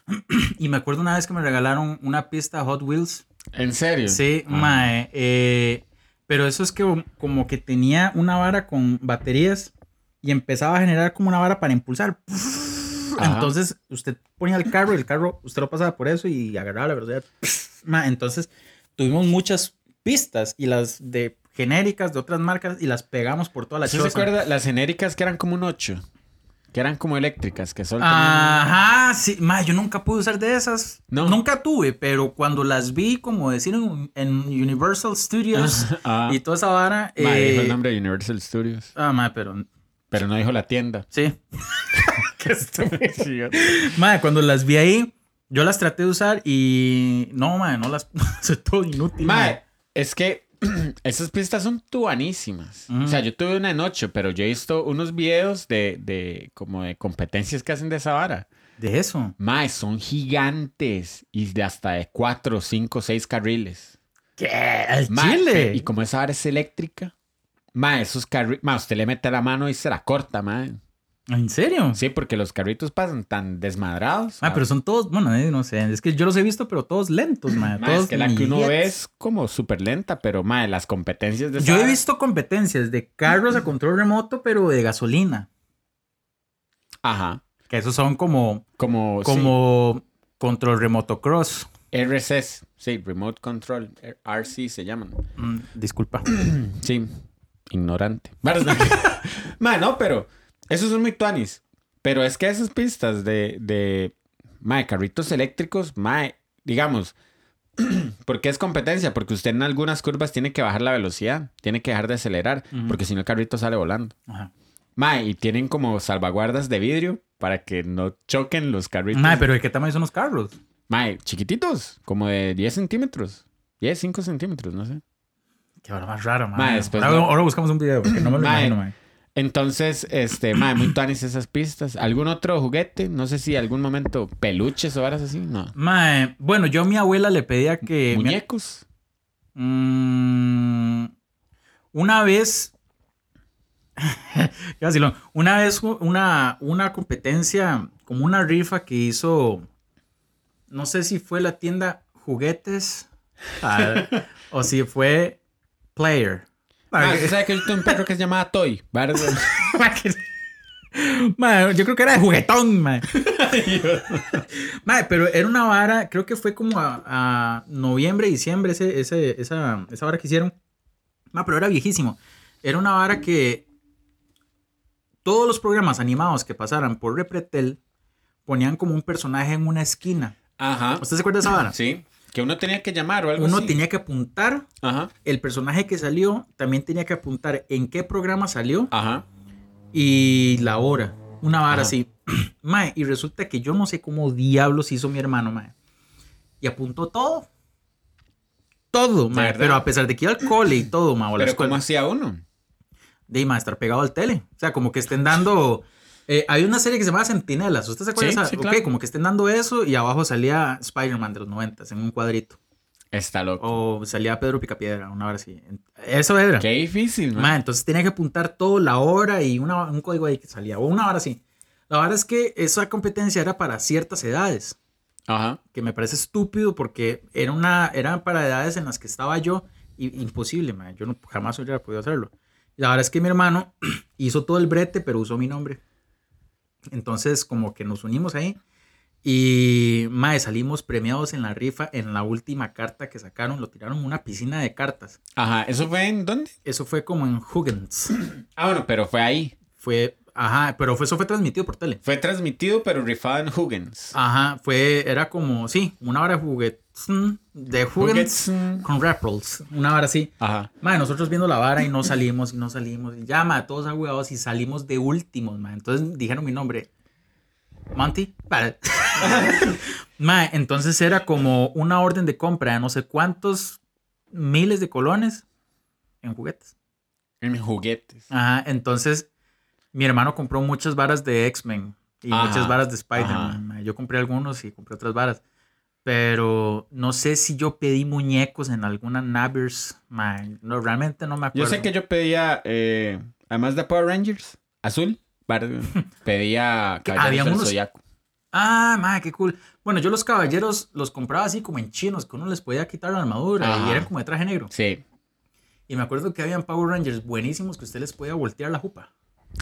[CLEARS THROAT] y me acuerdo una vez que me regalaron una pista Hot Wheels. ¿En serio? Sí, Ah. mae. eh, pero eso es que como que tenía una vara con baterías y empezaba a generar como una vara para impulsar. [SNIFFS] Ajá. Entonces usted ponía el carro y el carro, usted lo pasaba por eso y agarraba la velocidad. [SNIFFS] Entonces tuvimos muchas pistas y las de genéricas de otras marcas y las pegamos por toda la ¿Sí se choza. acuerda? Las genéricas que eran como un 8. Que eran como eléctricas, que solo Ajá, sí, ma, yo nunca pude usar de esas. No. Nunca tuve, pero cuando las vi, como decir en, Universal Studios [LAUGHS] Ah, y toda esa vara. ma, dijo eh, el nombre de Universal Studios. Ah, ma, pero Pero no dijo la tienda. sí. [LAUGHS] Qué estúpido. Ma, cuando las vi ahí, yo las traté de usar y no, ma, no las. [LAUGHS] Soy todo inútil. ma. Es que [CLEARS THROAT] esas pistas son tuanísimas. O sea, yo tuve una en 8, pero yo he visto unos videos de, de como de competencias que hacen de esa vara. De eso. Mae, son gigantes y de hasta de 4, 5, 6 carriles. ¿Qué? ¿El Mae, chile? Y como esa vara es eléctrica, mae, esos carriles, mae, usted le mete la mano y se la corta, mae. ¿En serio? Sí, porque los carritos pasan tan desmadrados. Ah, pero son todos, bueno, eh, no sé, es que yo los he visto, pero todos lentos, ma. [CLEARS THROAT] Mae, todos es que la que uno ve es como súper lenta, pero mae, las competencias de Yo he visto competencias de carros a control remoto, pero de gasolina. Ajá. Que esos son como, Como, como control remoto cross. RCS, sí, Remote Control, RC se llaman. Mm, disculpa. [CLEARS THROAT] Sí, ignorante. [LAUGHS] Mae, no, pero esos son muy tuanis. Pero es que esas pistas de, de mae, carritos eléctricos, mae, digamos, [CLEARS THROAT] porque es competencia? Porque usted en algunas curvas tiene que bajar la velocidad, tiene que dejar de acelerar, Ujú. porque si no el carrito sale volando. Ajá. Mae, y tienen como salvaguardas de vidrio para que no choquen los carritos. Ma, pero ¿de qué tamaño son los carros? Mae, chiquititos, como de 10 centímetros. 10, 5 centímetros, no sé. Qué hora más rara, ma. Ma, después ahora, no- ahora buscamos un video, porque no me lo [CLEARS THROAT] Ma, imagino, ma. Entonces, este, mae, muy tuanis esas pistas. ¿Algún otro juguete? No sé si algún momento peluches o varas así. No. Mae, bueno, yo a mi abuela le pedía que... Muñecos. Mm, una vez. [LAUGHS] Una vez una, una competencia, como una rifa que hizo. No sé si fue la tienda Juguetes [LAUGHS] ah, o si fue Player. Ah, ¿usted sabe que yo tengo un perro que se llamaba Toy? [LAUGHS] Mae, yo creo que era de juguetón, mae. [LAUGHS] Mae, pero era una vara, creo que fue como a, a noviembre, diciembre, ese, ese, esa, esa vara que hicieron. Mae, pero era viejísimo. Era una vara que todos los programas animados que pasaran por Repretel ponían como un personaje en una esquina. Ajá. ¿Usted se acuerda de esa vara? Sí. Que uno tenía que llamar o algo Uno así. tenía que apuntar, Ajá. el personaje que salió también tenía que apuntar en qué programa salió Ajá. y la hora. Una vara Ajá. así. [CLEARS THROAT] Mae, y resulta que yo no sé cómo diablos hizo mi hermano, mae. Y apuntó todo. Todo, mae. verdad? Pero a pesar de que iba al cole y todo, mae. o la Pero escuela, ¿cómo hacía uno? de mae, estar pegado al tele. O sea, como que estén dando. Eh, hay una serie que se llama Centinelas. ¿Usted se acuerda Sí, de esa? sí, claro. como que estén dando eso y abajo salía Spider-Man de los 90 en un cuadrito. Está loco. O salía Pedro Picapiedra, una hora así. Eso era. Qué difícil, man. Ma, entonces tenía que apuntar todo, la hora y una- un código ahí que salía. O una hora así. La verdad es que esa competencia era para ciertas edades. Ajá. Que me parece estúpido porque era una, era para edades en las que estaba yo. Y, imposible, ma, Yo no, jamás hubiera podido hacerlo. La verdad es que mi hermano [CLEARS THROAT] hizo todo el brete, pero usó mi nombre. Entonces, como que nos unimos ahí. Y, mae, salimos premiados en la rifa. En la última carta que sacaron, lo tiraron en una piscina de cartas. Ajá. ¿Eso fue en dónde? Eso fue como en Huggins. [CLEARS THROAT] Ah, bueno, pero fue ahí. Fue, ajá, pero fue, eso fue transmitido por tele. Fue transmitido, pero rifado en Huggins. Ajá, fue, era como, sí, una hora de juguetes, de juguetes Huggins. con rappels, una hora así. Ajá. Madre, nosotros viendo la vara y no salimos y no salimos. Y ya, madre, todos ahuevados y salimos de últimos, madre. Entonces dijeron mi nombre. Monty. Para. [LAUGHS] madre, entonces era como una orden de compra de no sé cuántos miles de colones en juguetes. En juguetes. Ajá, entonces mi hermano compró muchas varas de X-Men y Ajá, muchas varas de. Spider-Man. ma. Yo compré algunos y compré otras varas. Pero no sé si yo pedí muñecos en alguna Nabbers. No, realmente no me Yo acuerdo. sé que yo pedía, eh, además de Power Rangers, azul, [LAUGHS] pedía Caballeros del unos- Zodiaco. Ah, ma, qué cool. Bueno, yo los caballeros los compraba así como en chinos, que uno les podía quitar la armadura Ajá. y eran como de traje negro. Sí. Y me acuerdo que habían Power Rangers buenísimos que usted les podía voltear la jupa.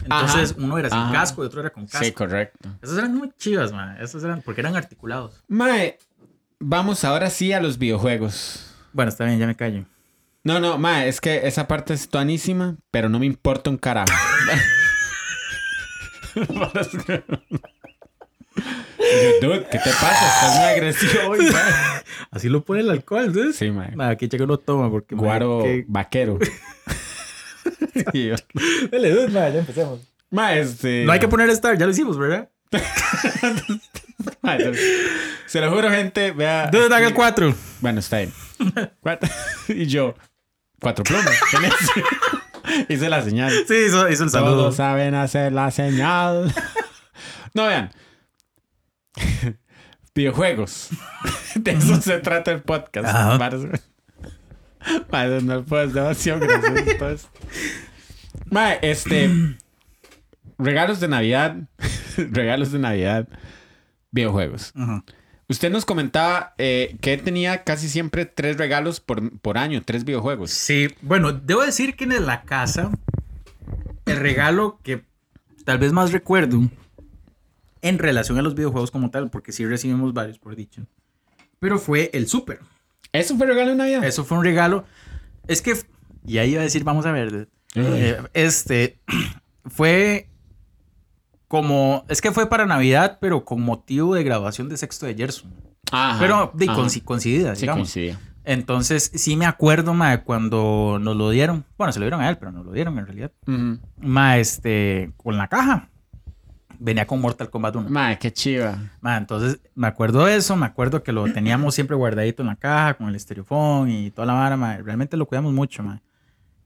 Entonces uno era sin Ajá. casco y otro era con casco. Sí, correcto. Esos eran muy chivas, man. Esos eran porque eran articulados. Mae, vamos ahora sí a los videojuegos. Bueno, está bien, ya me callo. No, no, mae, es que esa parte es tuanísima, pero no me importa un carajo. Dude, ¿qué te pasa? Estás muy agresivo hoy, mae. Así lo pone el alcohol, entonces. Sí, mae. Nada, aquí cheque no toma porque. ma, Guaro que- vaquero. [LAUGHS] Dale, dude, ma, ya empecemos. mae, este... No hay que poner Star, ya lo hicimos, ¿verdad? [LAUGHS] [LAUGHS] No. Se lo juro, gente, vea... Dude, haga el 4. Bueno, está bien. [LAUGHS] Cuatro. [LAUGHS] Y yo, cuatro plumas. tenés. Hice la señal. Sí, hizo, hizo el saludo. Todos saben hacer la señal. No, vean. Videojuegos. De eso se trata el podcast. Ajá. Para- Madre, no puedo, es demasiado gracioso. Mae, este. Regalos de Navidad. Regalos de Navidad. Videojuegos. Ujú. Usted nos comentaba eh, que tenía casi siempre tres regalos por, por año, tres videojuegos. Sí, bueno, debo decir que en la casa, el regalo que tal vez más recuerdo en relación a los videojuegos como tal, porque sí recibimos varios, por dicho, pero fue el Super. ¿Eso fue regalo de Navidad? Eso fue un regalo. Es que, y ahí iba a decir, vamos a ver, eh, este, [CLEARS THROAT] fue como, es que fue para Navidad, pero con motivo de graduación de sexto de Gerson. Ajá, Pero de, ajá. coinci- coincidida, Sí, digamos. coincidía. Entonces, sí me acuerdo, ma, cuando nos lo dieron. Bueno, se lo dieron a él, pero nos lo dieron en realidad. Ma, este, con la caja. Venía con Mortal Kombat 1. Mae, qué chiva. Ma, entonces, me acuerdo de eso. Me acuerdo que lo teníamos siempre guardadito en la caja, con el estereofón y toda la vara, ma. Realmente lo cuidamos mucho, ma.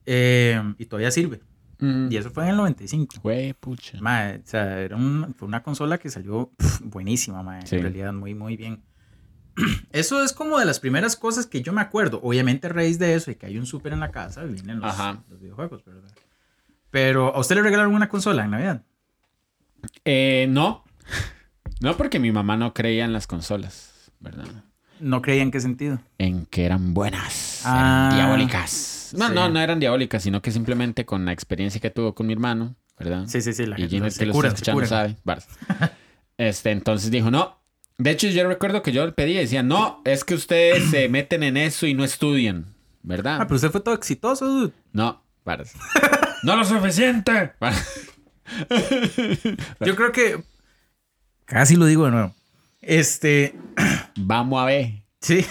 Eh, y todavía sirve. Mm. Y eso fue en el 95. Güey, pucha. Mae, o sea, era un- fue una consola que salió buenísima, Sí. en realidad muy, muy bien. [CLEARS THROAT] Eso es como de las primeras cosas que yo me acuerdo. Obviamente a raíz de eso y que hay un súper en la casa, vienen los, los videojuegos, ¿verdad? Pero, ¿a usted le regalaron una consola en Navidad? Eh, no. No, porque mi mamá no creía en las consolas, ¿verdad? No creía en qué sentido. En que eran buenas, Ah, eran diabólicas. No, sí. no, no eran diabólicas, sino que simplemente con la experiencia que tuvo con mi hermano, ¿verdad? Sí, sí, sí. La y se que lo está escuchando sabe. Este, entonces dijo, no. De hecho, yo recuerdo que yo le pedía y decía, no, es que ustedes se [CLEARS THROAT] meten en eso y no estudian, ¿verdad? Ah, pero usted fue todo exitoso, dude. No, varas. no lo suficiente. [LAUGHS] Yo creo que. Casi lo digo de nuevo. Este. [CLEARS THROAT] Vamos a ver. Sí.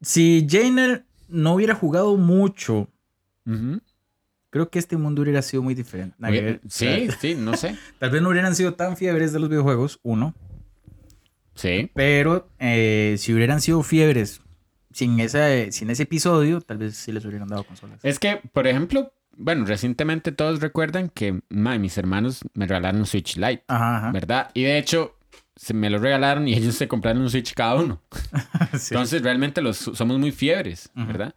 Si Jainer no hubiera jugado mucho, creo que este mundo hubiera sido muy diferente. Ver. Sí, sí, no sé. [LAUGHS] Tal vez no hubieran sido tan fiebres de los videojuegos, uno. Sí. Pero eh, si hubieran sido fiebres sin, esa, sin ese episodio, tal vez sí les hubieran dado consolas. Es que, por ejemplo, bueno, recientemente todos recuerdan que ma, mis hermanos me regalaron Switch Lite, Ajá, ajá. ¿verdad? Y de hecho, se me lo regalaron y [LAUGHS] ellos se compraron un Switch cada uno. [LAUGHS] Sí. Entonces, realmente los, somos muy fiebres. ¿verdad?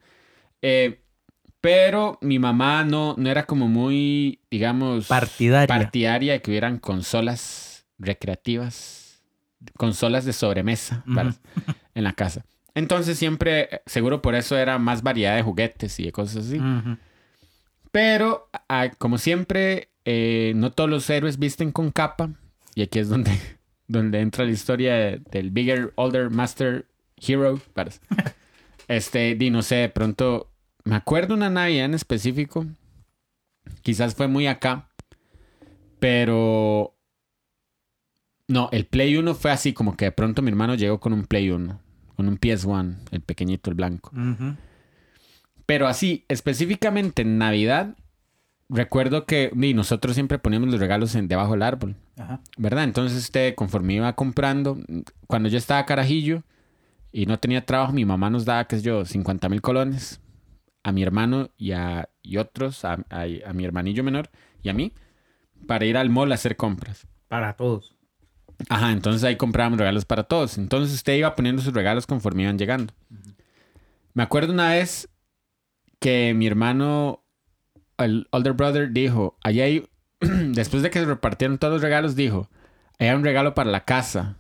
Eh, pero mi mamá no, no era como muy, digamos, Partidaria. partidaria de que hubieran consolas recreativas, consolas de sobremesa para- en la casa. Entonces siempre, seguro por eso era más variedad de juguetes y de cosas así. Pero, como siempre, eh, no todos los héroes visten con capa. Y aquí es donde, donde entra la historia de- del Bigger, Older, Master Hero. [LAUGHS] Este, di, no sé, de pronto, me acuerdo una Navidad en específico. Quizás fue muy acá. Pero... No, el Play 1 fue así, como que de pronto mi hermano llegó con un Play 1. Con un PS1, el pequeñito, el blanco. Pero así, específicamente en Navidad, recuerdo que y nosotros siempre poníamos los regalos en, debajo del árbol, Ajá. ¿verdad? Entonces, este, conforme iba comprando, cuando yo estaba carajillo y no tenía trabajo, mi mamá nos daba, qué sé yo, 50 mil colones a mi hermano y a y otros, a, a- a mi hermanillo menor y a mí, para ir al mall a hacer compras. Para todos. Ajá, entonces ahí comprábamos regalos para todos. Entonces usted iba poniendo sus regalos conforme iban llegando. Me acuerdo una vez que mi hermano, el older brother, dijo, allá hay, [CLEARS THROAT] después de que se repartieron todos los regalos, dijo, hay un regalo para la casa.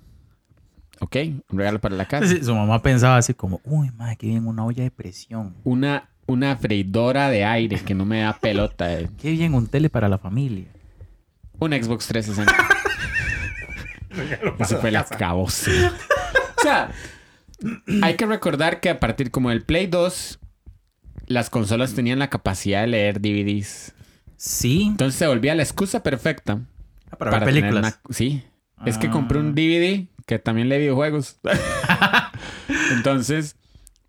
¿Ok? Un regalo para la casa. Sí, su mamá pensaba así como, uy, madre, qué bien, una olla de presión. Una, una freidora de aire que no me da pelota. eh. [LAUGHS] Qué bien, un tele para la familia. Un Xbox 360. [LAUGHS] Eso fue el acabose. O sea, hay que recordar que a partir como del Play 2, las consolas tenían la capacidad de leer DVDs. Sí. Entonces se volvía la excusa perfecta Ah, para, ver películas. una- Sí. Es que Ah. compré un DVD que también lee videojuegos. [LAUGHS] Entonces,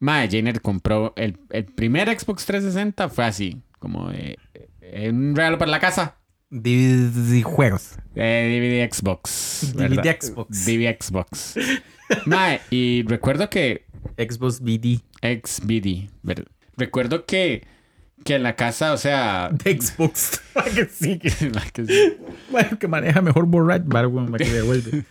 Mae Jenner compró el, el primer Xbox 360 fue así, como eh, eh, un regalo para la casa. DVD juegos. Eh, DVD Xbox. DVD ¿verdad? Xbox. DVD Xbox. Mae, y recuerdo que Xbox BD. XBD. ver- Recuerdo que, que en la casa, o sea. [LAUGHS] De Xbox. [LAUGHS] [LAUGHS] que sí, que, que sí. bueno, que maneja mejor borracho. Para que devuelve.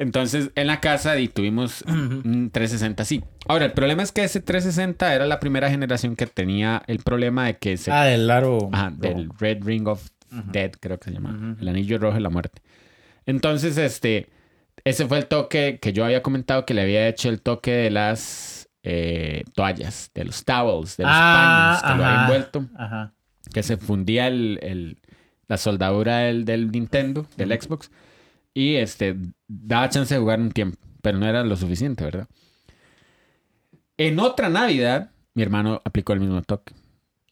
Entonces, en la casa y tuvimos un 360 así. Ahora, el problema es que ese 360 era la primera generación que tenía el problema de que se... ah, del aro. Ajá, del Red Ring of Dead, creo que se llama. El anillo rojo de la muerte. Entonces, este... Ese fue el toque que yo había comentado que le había hecho el toque de las eh, toallas, de los towels, de los paños que lo había envuelto. Ajá. que se fundía el, el- la soldadura del, del Nintendo, del Xbox, y este daba chance de jugar un tiempo, pero no era lo suficiente, ¿verdad? En otra Navidad, mi hermano aplicó el mismo toque.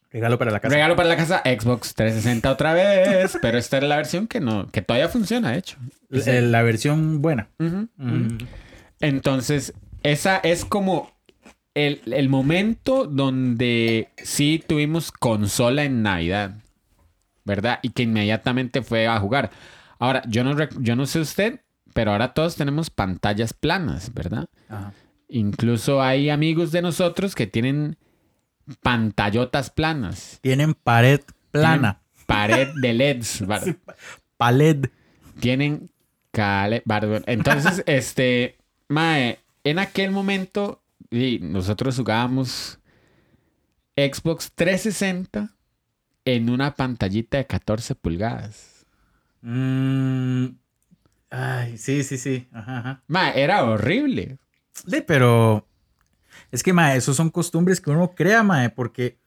Regalo para la casa. Regalo para la casa, Xbox 360 otra vez, [LAUGHS] pero esta era la versión que no, que todavía funciona, de hecho. Eh, La versión buena. Entonces, esa es como el, el momento donde sí tuvimos consola en Navidad, ¿verdad? Y que inmediatamente fue a jugar. Ahora, yo no, yo no sé usted, pero ahora todos tenemos pantallas planas, ¿verdad? Ajá. Incluso hay amigos de nosotros que tienen pantallotas planas. Tienen pared plana. pared de LEDs. [LAUGHS] ¿verdad? Paled. Tienen. Entonces, [LAUGHS] este, mae, en aquel momento y nosotros jugábamos Xbox 360 en una pantallita de 14 pulgadas. Mm, ay, sí, sí, sí. Ajá, ajá. Mae, era horrible. Sí, pero es que, mae, esos son costumbres que uno crea, mae, porque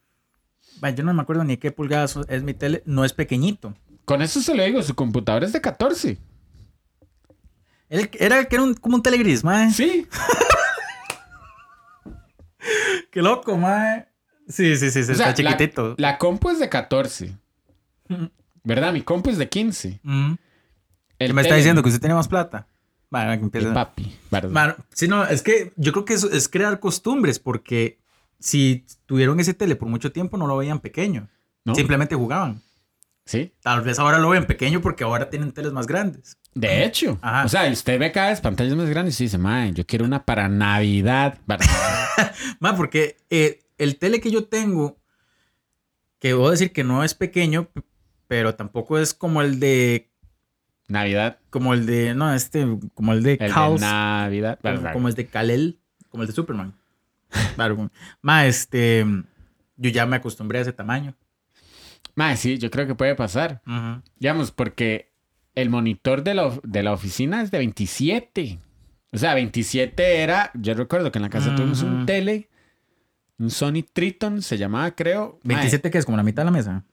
yo no me acuerdo ni qué pulgadas es mi tele, no es pequeñito. Con eso se lo digo, su computadora es de 14. Él- era que era un- como un telegris, mae. Sí. [LAUGHS] Qué loco, mae. Sí, sí, sí, sí O sea, está chiquitito. La, compu es de 14. ¿Verdad? Mi compu es de 15. Mm. El ¿Qué me está diciendo? ¿Que usted tiene más plata? Bueno, que El empiece. papi. Mano, sí, no, es que yo creo que eso es crear costumbres, porque si tuvieron ese tele por mucho tiempo, no lo veían pequeño. ¿No? Simplemente jugaban. Sí. Tal vez ahora lo ven pequeño porque ahora tienen teles más grandes. De hecho. Ajá. O sea, usted ve cada vez pantallas más grandes y dice, mae, yo quiero una para Navidad. Más [LAUGHS] porque eh, el tele que yo tengo, que debo decir que no es pequeño, pero tampoco es como el de, Navidad. como el de, no, este, como el de El de Navidad. como, el de Kalel, como el de Superman. Ma, este, yo ya me acostumbré a ese tamaño. Mae, sí, yo creo que puede pasar. Ujú. Digamos, porque el monitor de la, de la oficina es de 27. O sea, 27 era, yo recuerdo que en la casa tuvimos un tele, un Sony Triton, se llamaba, creo. Mae, 27 que es como la mitad de la mesa.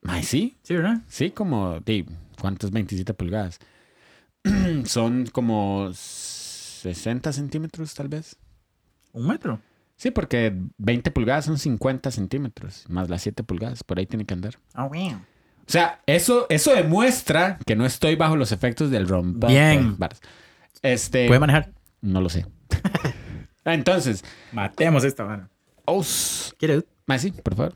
mae, sí, Sí, ¿verdad? sí, como, di, ¿cuántos 27 pulgadas? [CLEARS THROAT] Son como 60 centímetros, tal vez. Un metro. Sí, porque 20 pulgadas son 50 centímetros, más las 7 pulgadas, por ahí tiene que andar. Ah, wow. O sea, eso, eso demuestra que no estoy bajo los efectos del rombo. Bien. Este, ¿Puede manejar? no lo sé. [LAUGHS] Entonces, Matemos esta mano. os, ¿Quieres? ma, sí, por favor.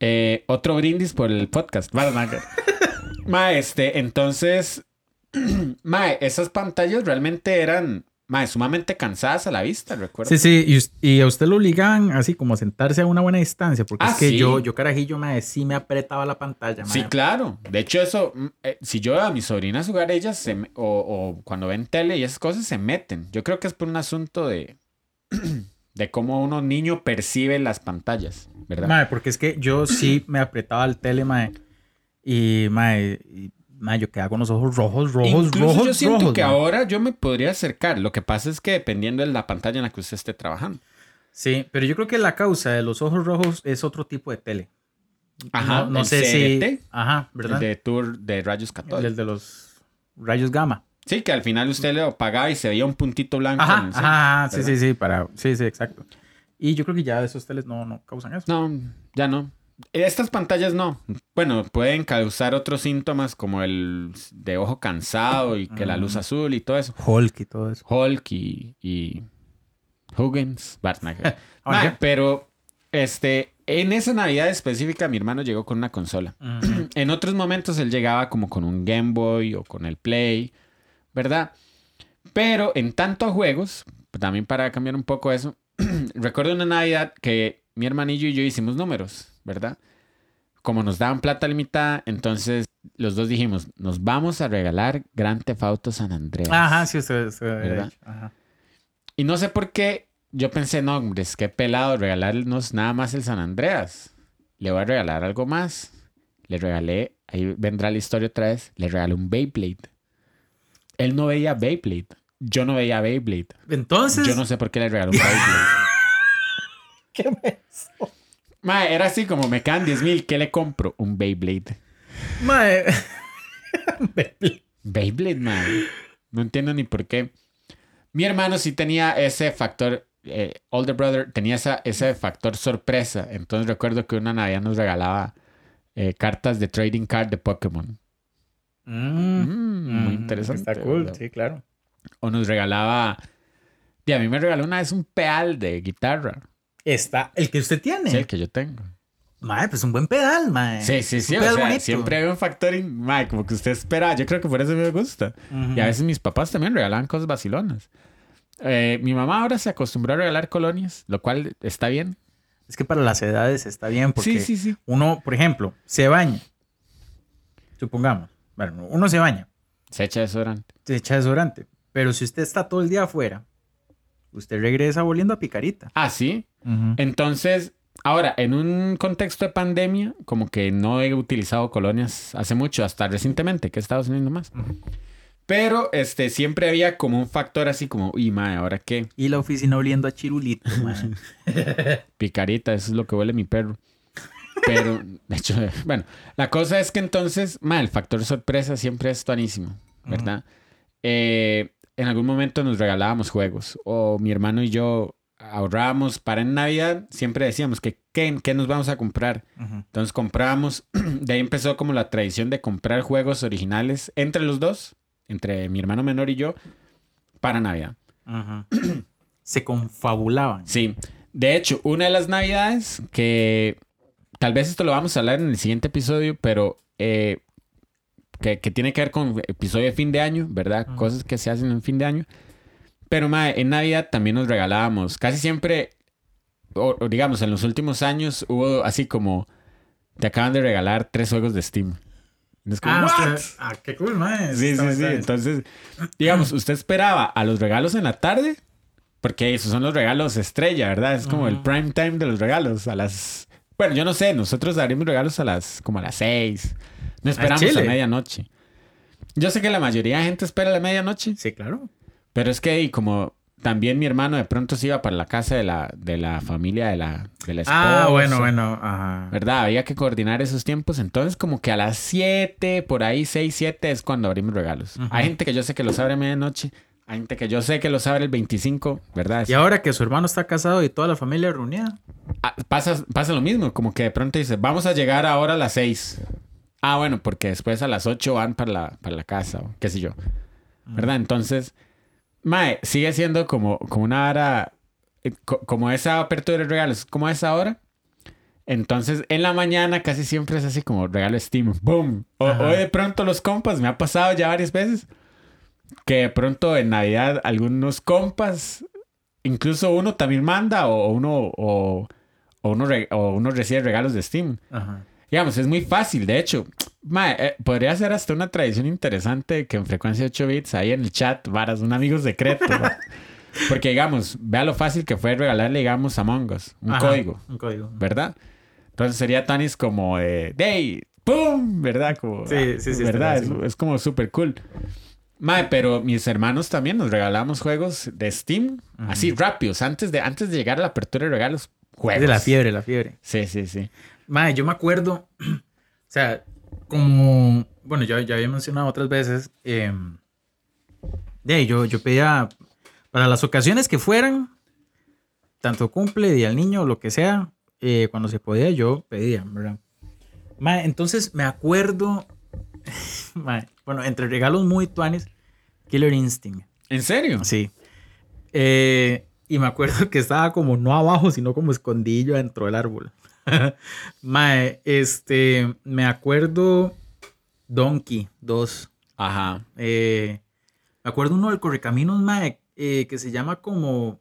Eh, otro brindis por el podcast. [LAUGHS] Ma, este, entonces, [CLEARS THROAT] ma, esas pantallas realmente eran, ma, sumamente cansadas a la vista, recuerdo. Sí, sí, y, y a usted lo obligaban así como a sentarse a una buena distancia, porque Ah, es que sí. yo, yo carajillo, me sí me apretaba la pantalla, Sí, mae. claro. De hecho, eso, mm, eh, si yo veo a mis sobrinas jugar, ellas se o, o cuando ven tele y esas cosas se meten. Yo creo que es por un asunto de, [CLEARS THROAT] de cómo uno niño percibe las pantallas, ¿verdad? Mae, porque es que yo sí me apretaba el tele, mae. Y, mae, y, mae, yo quedaba con los ojos rojos, rojos, Incluso rojos, yo siento rojos, que mae. ahora yo me podría acercar. Lo que pasa es que dependiendo de la pantalla en la que usted esté trabajando. Sí, pero yo creo que la causa de los ojos rojos es otro tipo de tele. Ajá, no, no el sé CRT, si... Ajá, ¿verdad? El de tour de rayos El, catódicos. de los rayos gamma. Sí, que al final usted lo apagaba y se veía un puntito blanco. en Ajá, el centro, ajá, sí, sí, sí, para... Sí, sí, exacto. Y yo creo que ya esos teles no, no causan eso. No, ya no. Estas pantallas no. Bueno, pueden causar otros síntomas como el de ojo cansado y que la luz azul y todo eso. Hulk y todo eso. Hulk y, y Huggins, Ma, ¿qué? [LAUGHS] pero este, en esa Navidad específica mi hermano llegó con una consola. [CLEARS THROAT] En otros momentos él llegaba como con un Game Boy o con el Play, ¿verdad? Pero en tanto a juegos, también para cambiar un poco eso, [CLEARS THROAT] recuerdo una Navidad que mi hermanillo y yo hicimos números, ¿verdad? Como nos daban plata limitada, entonces los dos dijimos, nos vamos a regalar Grand Theft Auto San Andreas. Ajá, sí, usted, usted había ¿Verdad? Ajá. Y no sé por qué yo pensé, no, hombre, es que pelado regalarnos nada más el San Andreas. Le voy a regalar algo más. Le regalé, ahí vendrá la historia otra vez, le regalé un Beyblade. Él no veía Beyblade. Yo no veía Beyblade. Entonces... Yo no sé por qué le regalé un Beyblade. [LAUGHS] ¿Qué me... Mae, era así como me quedan 10 mil, ¿qué le compro? Un Beyblade. Mae... [LAUGHS] Beyblade, man. No entiendo ni por qué. Mi hermano sí tenía ese factor, eh, older brother, tenía esa, ese factor sorpresa. Entonces recuerdo que una Navidad nos regalaba eh, cartas de trading card de Pokémon. Mm, Mm, muy mm, interesante. Está cool, ¿verdad? sí, claro. O nos regalaba... Y a mí me regaló una vez un pedal de guitarra. Está el que usted tiene. Sí, el que yo tengo. Mae, pues un buen pedal, mae. Sí, sí, sí. O sea, siempre hay un factor, in- mae, como que usted espera. Yo creo que por eso me gusta. Ujú. Y a veces mis papás también regalaban cosas vacilonas. Eh, mi mamá ahora se acostumbró a regalar colonias, lo cual está bien. Es que para las edades está bien porque Sí, sí, sí. uno, por ejemplo, se baña. Supongamos. Bueno, uno se baña, Se echa desodorante. se echa desodorante. Pero si usted está todo el día afuera, usted regresa volviendo a picarita. Ah, sí. Entonces, ahora, en un contexto de pandemia, como que no he utilizado colonias hace mucho, hasta recientemente, que he estado haciendo más. Pero, este, siempre había como un factor así como, uy, madre, ¿ahora qué? Y la oficina oliendo a chirulito. [LAUGHS] Picarita, eso es lo que huele mi perro. Pero, de hecho, [LAUGHS] bueno, la cosa es que entonces, ma, el factor sorpresa siempre es tuanísimo, ¿verdad? Eh, en algún momento nos regalábamos juegos, o mi hermano y yo ahorrábamos para en Navidad, siempre decíamos que, ¿qué, qué nos vamos a comprar? Entonces comprábamos, [CLEARS THROAT] de ahí empezó como la tradición de comprar juegos originales entre los dos, entre mi hermano menor y yo, para Navidad. [CLEARS THROAT] Se confabulaban. Sí, de hecho, una de las navidades que tal vez esto lo vamos a hablar en el siguiente episodio, pero eh, que, que tiene que ver con episodio de fin de año, ¿verdad? Cosas que se hacen en fin de año. Pero mae, en Navidad también nos regalábamos, casi siempre, o, o digamos, en los últimos años hubo así como, te acaban de regalar tres juegos de Steam. Y es como, Ah, ah, qué cool, man. Sí, sí, sí. Entonces, digamos, usted esperaba a los regalos en la tarde, porque esos son los regalos estrella, ¿verdad? Es como el prime time de los regalos. A las. Bueno, yo no sé, nosotros abrimos regalos a las. como a las seis. No esperamos a Chile. medianoche. Yo sé que la mayoría de gente espera a la medianoche, Sí, claro. pero es que y como también mi hermano de pronto se iba para la casa de la, de la familia de la, de la esposa. Ah, bueno, bueno. Ajá. ¿Verdad? Había que coordinar esos tiempos. Entonces, como que a las 7, por ahí 6, 7 es cuando abrimos regalos. Hay gente que yo sé que los abre a medianoche. Hay gente que yo sé que los abre el 25, ¿verdad? Y ahora que su hermano está casado y toda la familia reunida. Ah, pasa, pasa lo mismo. Como que de pronto dice, vamos a llegar ahora a las 6. Ah, bueno, porque después a las 8 van para la, para la casa o qué sé yo. ¿Verdad? Entonces, Mae, sigue siendo como, como una hora, eh, co- como esa apertura de regalos, como esa hora. Entonces, en la mañana casi siempre es así como regalo Steam. ¡Boom! O, de pronto los compas, me ha pasado ya varias veces, que de pronto en Navidad algunos compas, incluso uno también manda o, uno, o, o uno, o uno recibe regalos de Steam. Ajá. Digamos, es muy fácil, de hecho. Mae, eh, podría ser hasta una tradición interesante que en frecuencia 8 bits, ahí en el chat, varas, un amigo secreto. [LAUGHS] Porque, digamos, vea lo fácil que fue regalarle, digamos, a Among Us, un Ajá, código, Un código. ¿verdad? Entonces sería Tanis como de, ¡Day! ¡Pum! ¿Verdad? Como, Sí, sí, sí, ¿Verdad? Es, es como súper cool. Mae, pero mis hermanos también nos regalamos juegos de Steam, así rápidos, antes de, antes de llegar a la apertura de regalos. Juegos. Es de la fiebre, la fiebre. Sí, sí, sí. Mae, yo me acuerdo, [CLEARS THROAT] o sea, como, bueno, ya, ya había mencionado otras veces, eh, de yo, yo pedía, para las ocasiones que fueran, tanto cumple, día del niño, lo que sea, eh, cuando se podía, yo pedía, ¿verdad? Mae, entonces me acuerdo, [LAUGHS] mae, bueno, entre regalos muy tuanes, Killer Instinct. ¿En serio? Sí. Eh, y me acuerdo [LAUGHS] que estaba como no abajo, sino como escondillo dentro del árbol. [LAUGHS] Mae, este, me acuerdo Donkey 2. Ajá. Eh, me acuerdo uno del Correcaminos, mae, eh, que se llama como,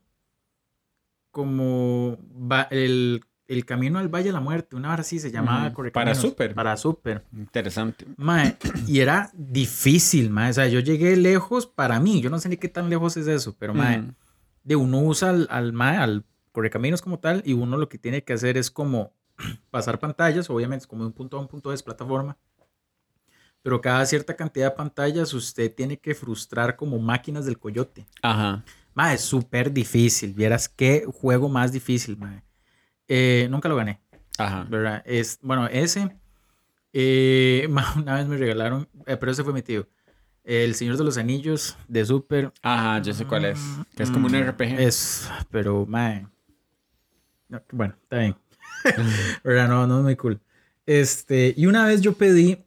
como va- el, el Camino al Valle de la Muerte, una hora así se llamaba. Correcaminos. Para Super. Para Super. Interesante. Mae, y era difícil, mae. O sea, yo llegué lejos para mí. Yo no sé ni qué tan lejos es eso, pero mae, Mm. de uno usa al, al, mae, al correcaminos como tal, y uno lo que tiene que hacer es como [CLEARS THROAT] pasar pantallas, obviamente, es como de un punto a un punto es plataforma. Pero cada cierta cantidad de pantallas usted tiene que frustrar como máquinas del coyote. Ajá. Mae, es súper difícil. Vieras qué juego más difícil, mae. Eh, nunca lo gané. Ajá. ¿verdad? Es, bueno, ese, eh, [LAUGHS] una vez me regalaron, eh, pero ese fue mi tío, El Señor de los Anillos de Super. Ajá, yo sé cuál es. Que es como un Mm, RPG. Es, pero, mae. no, bueno, está bien. [LAUGHS] ¿Verdad? No, no es muy cool. Este, y una vez yo pedí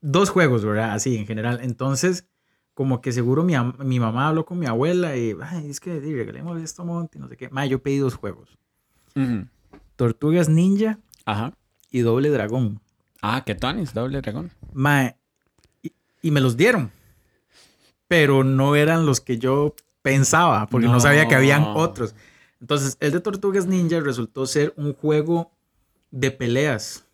dos juegos, ¿verdad? Así en general. Entonces, como que seguro mi, mi mamá habló con mi abuela y, ay, es que sí, regalemos esto, Monty, no sé qué. Mae, yo pedí dos juegos. Ujú. Tortugas Ninja Ajá. y Doble Dragón. Ah, que Tonis, doble dragón. Mae, y, y me los dieron. Pero no eran los que yo pensaba, porque no, sabía que habían No. otros. Entonces, el de Tortugas Ninja resultó ser un juego de peleas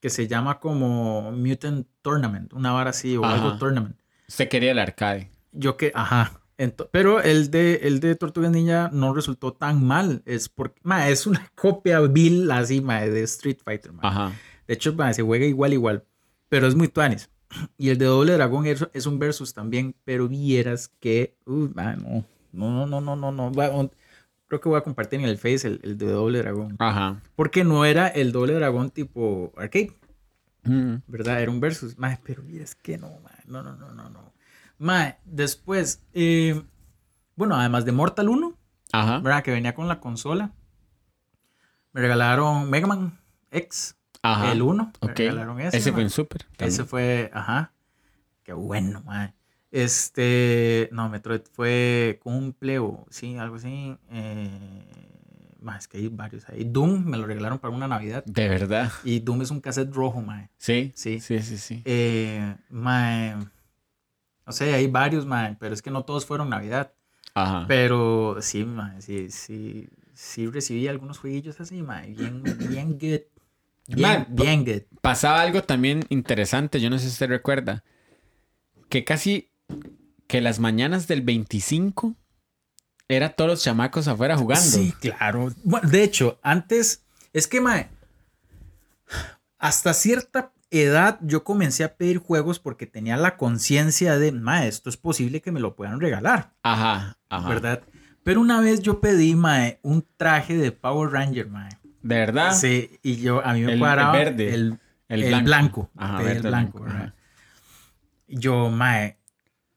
que se llama como Mutant Tournament, una vara así o Ajá. algo Tournament. Usted quería el arcade. Yo que, ajá. Ento- pero el de, el de Tortugas Ninja no resultó tan mal. Es porque, ma, es una [LAUGHS] copia vil así, ma, de Street Fighter, ma. Ajá. De hecho, ma, se juega igual, igual. Pero es muy tuanis. [CLEARS THROAT] Y el de Doble Dragón es, es un versus también. Pero vieras que, uy, ma, no. No, no, no, no, no. On- creo que voy a compartir en el Face el, el de Doble Dragón. Ajá. Porque no era el Doble Dragón tipo arcade. Mm. ¿verdad? Era un versus. Mae, pero es que no, mae. No, no, no, no, no. Mae, después, eh, bueno, además de Mortal 1, Ajá. ¿verdad? Que venía con la consola. Me regalaron Mega Man X, Ajá. el 1. Me regalaron ese. Ese fue en Super. Ese también. fue, ajá. Qué bueno, mae. Este, no, Metroid fue cumple o sí, algo así. Eh, es que hay varios ahí. Doom me lo regalaron para una Navidad. De verdad. Y Doom es un cassette rojo, mae. Sí. Sí. Sí, sí, sí. Eh, mae, no sé, hay varios, mae, pero es que no todos fueron Navidad. Ajá. Pero sí, mae, sí, sí, sí recibí algunos jueguillos así, mae, bien, bien good. Bien, Mae, bien good. Pasaba algo también interesante, yo no sé si usted recuerda, que casi que las mañanas del 25 era todos los chamacos afuera jugando. Sí, claro. Bueno, de hecho, antes, es que, mae, hasta cierta edad yo comencé a pedir juegos porque tenía la conciencia de, mae, esto es posible que me lo puedan regalar. Ajá, ajá. ¿verdad? Pero una vez yo pedí, mae, un traje de Power Ranger, mae. ¿De verdad? Sí, y yo, a mí me El- el cuadraba verde, el, el el blanco. blanco. Ajá, el blanco, Yo, mae,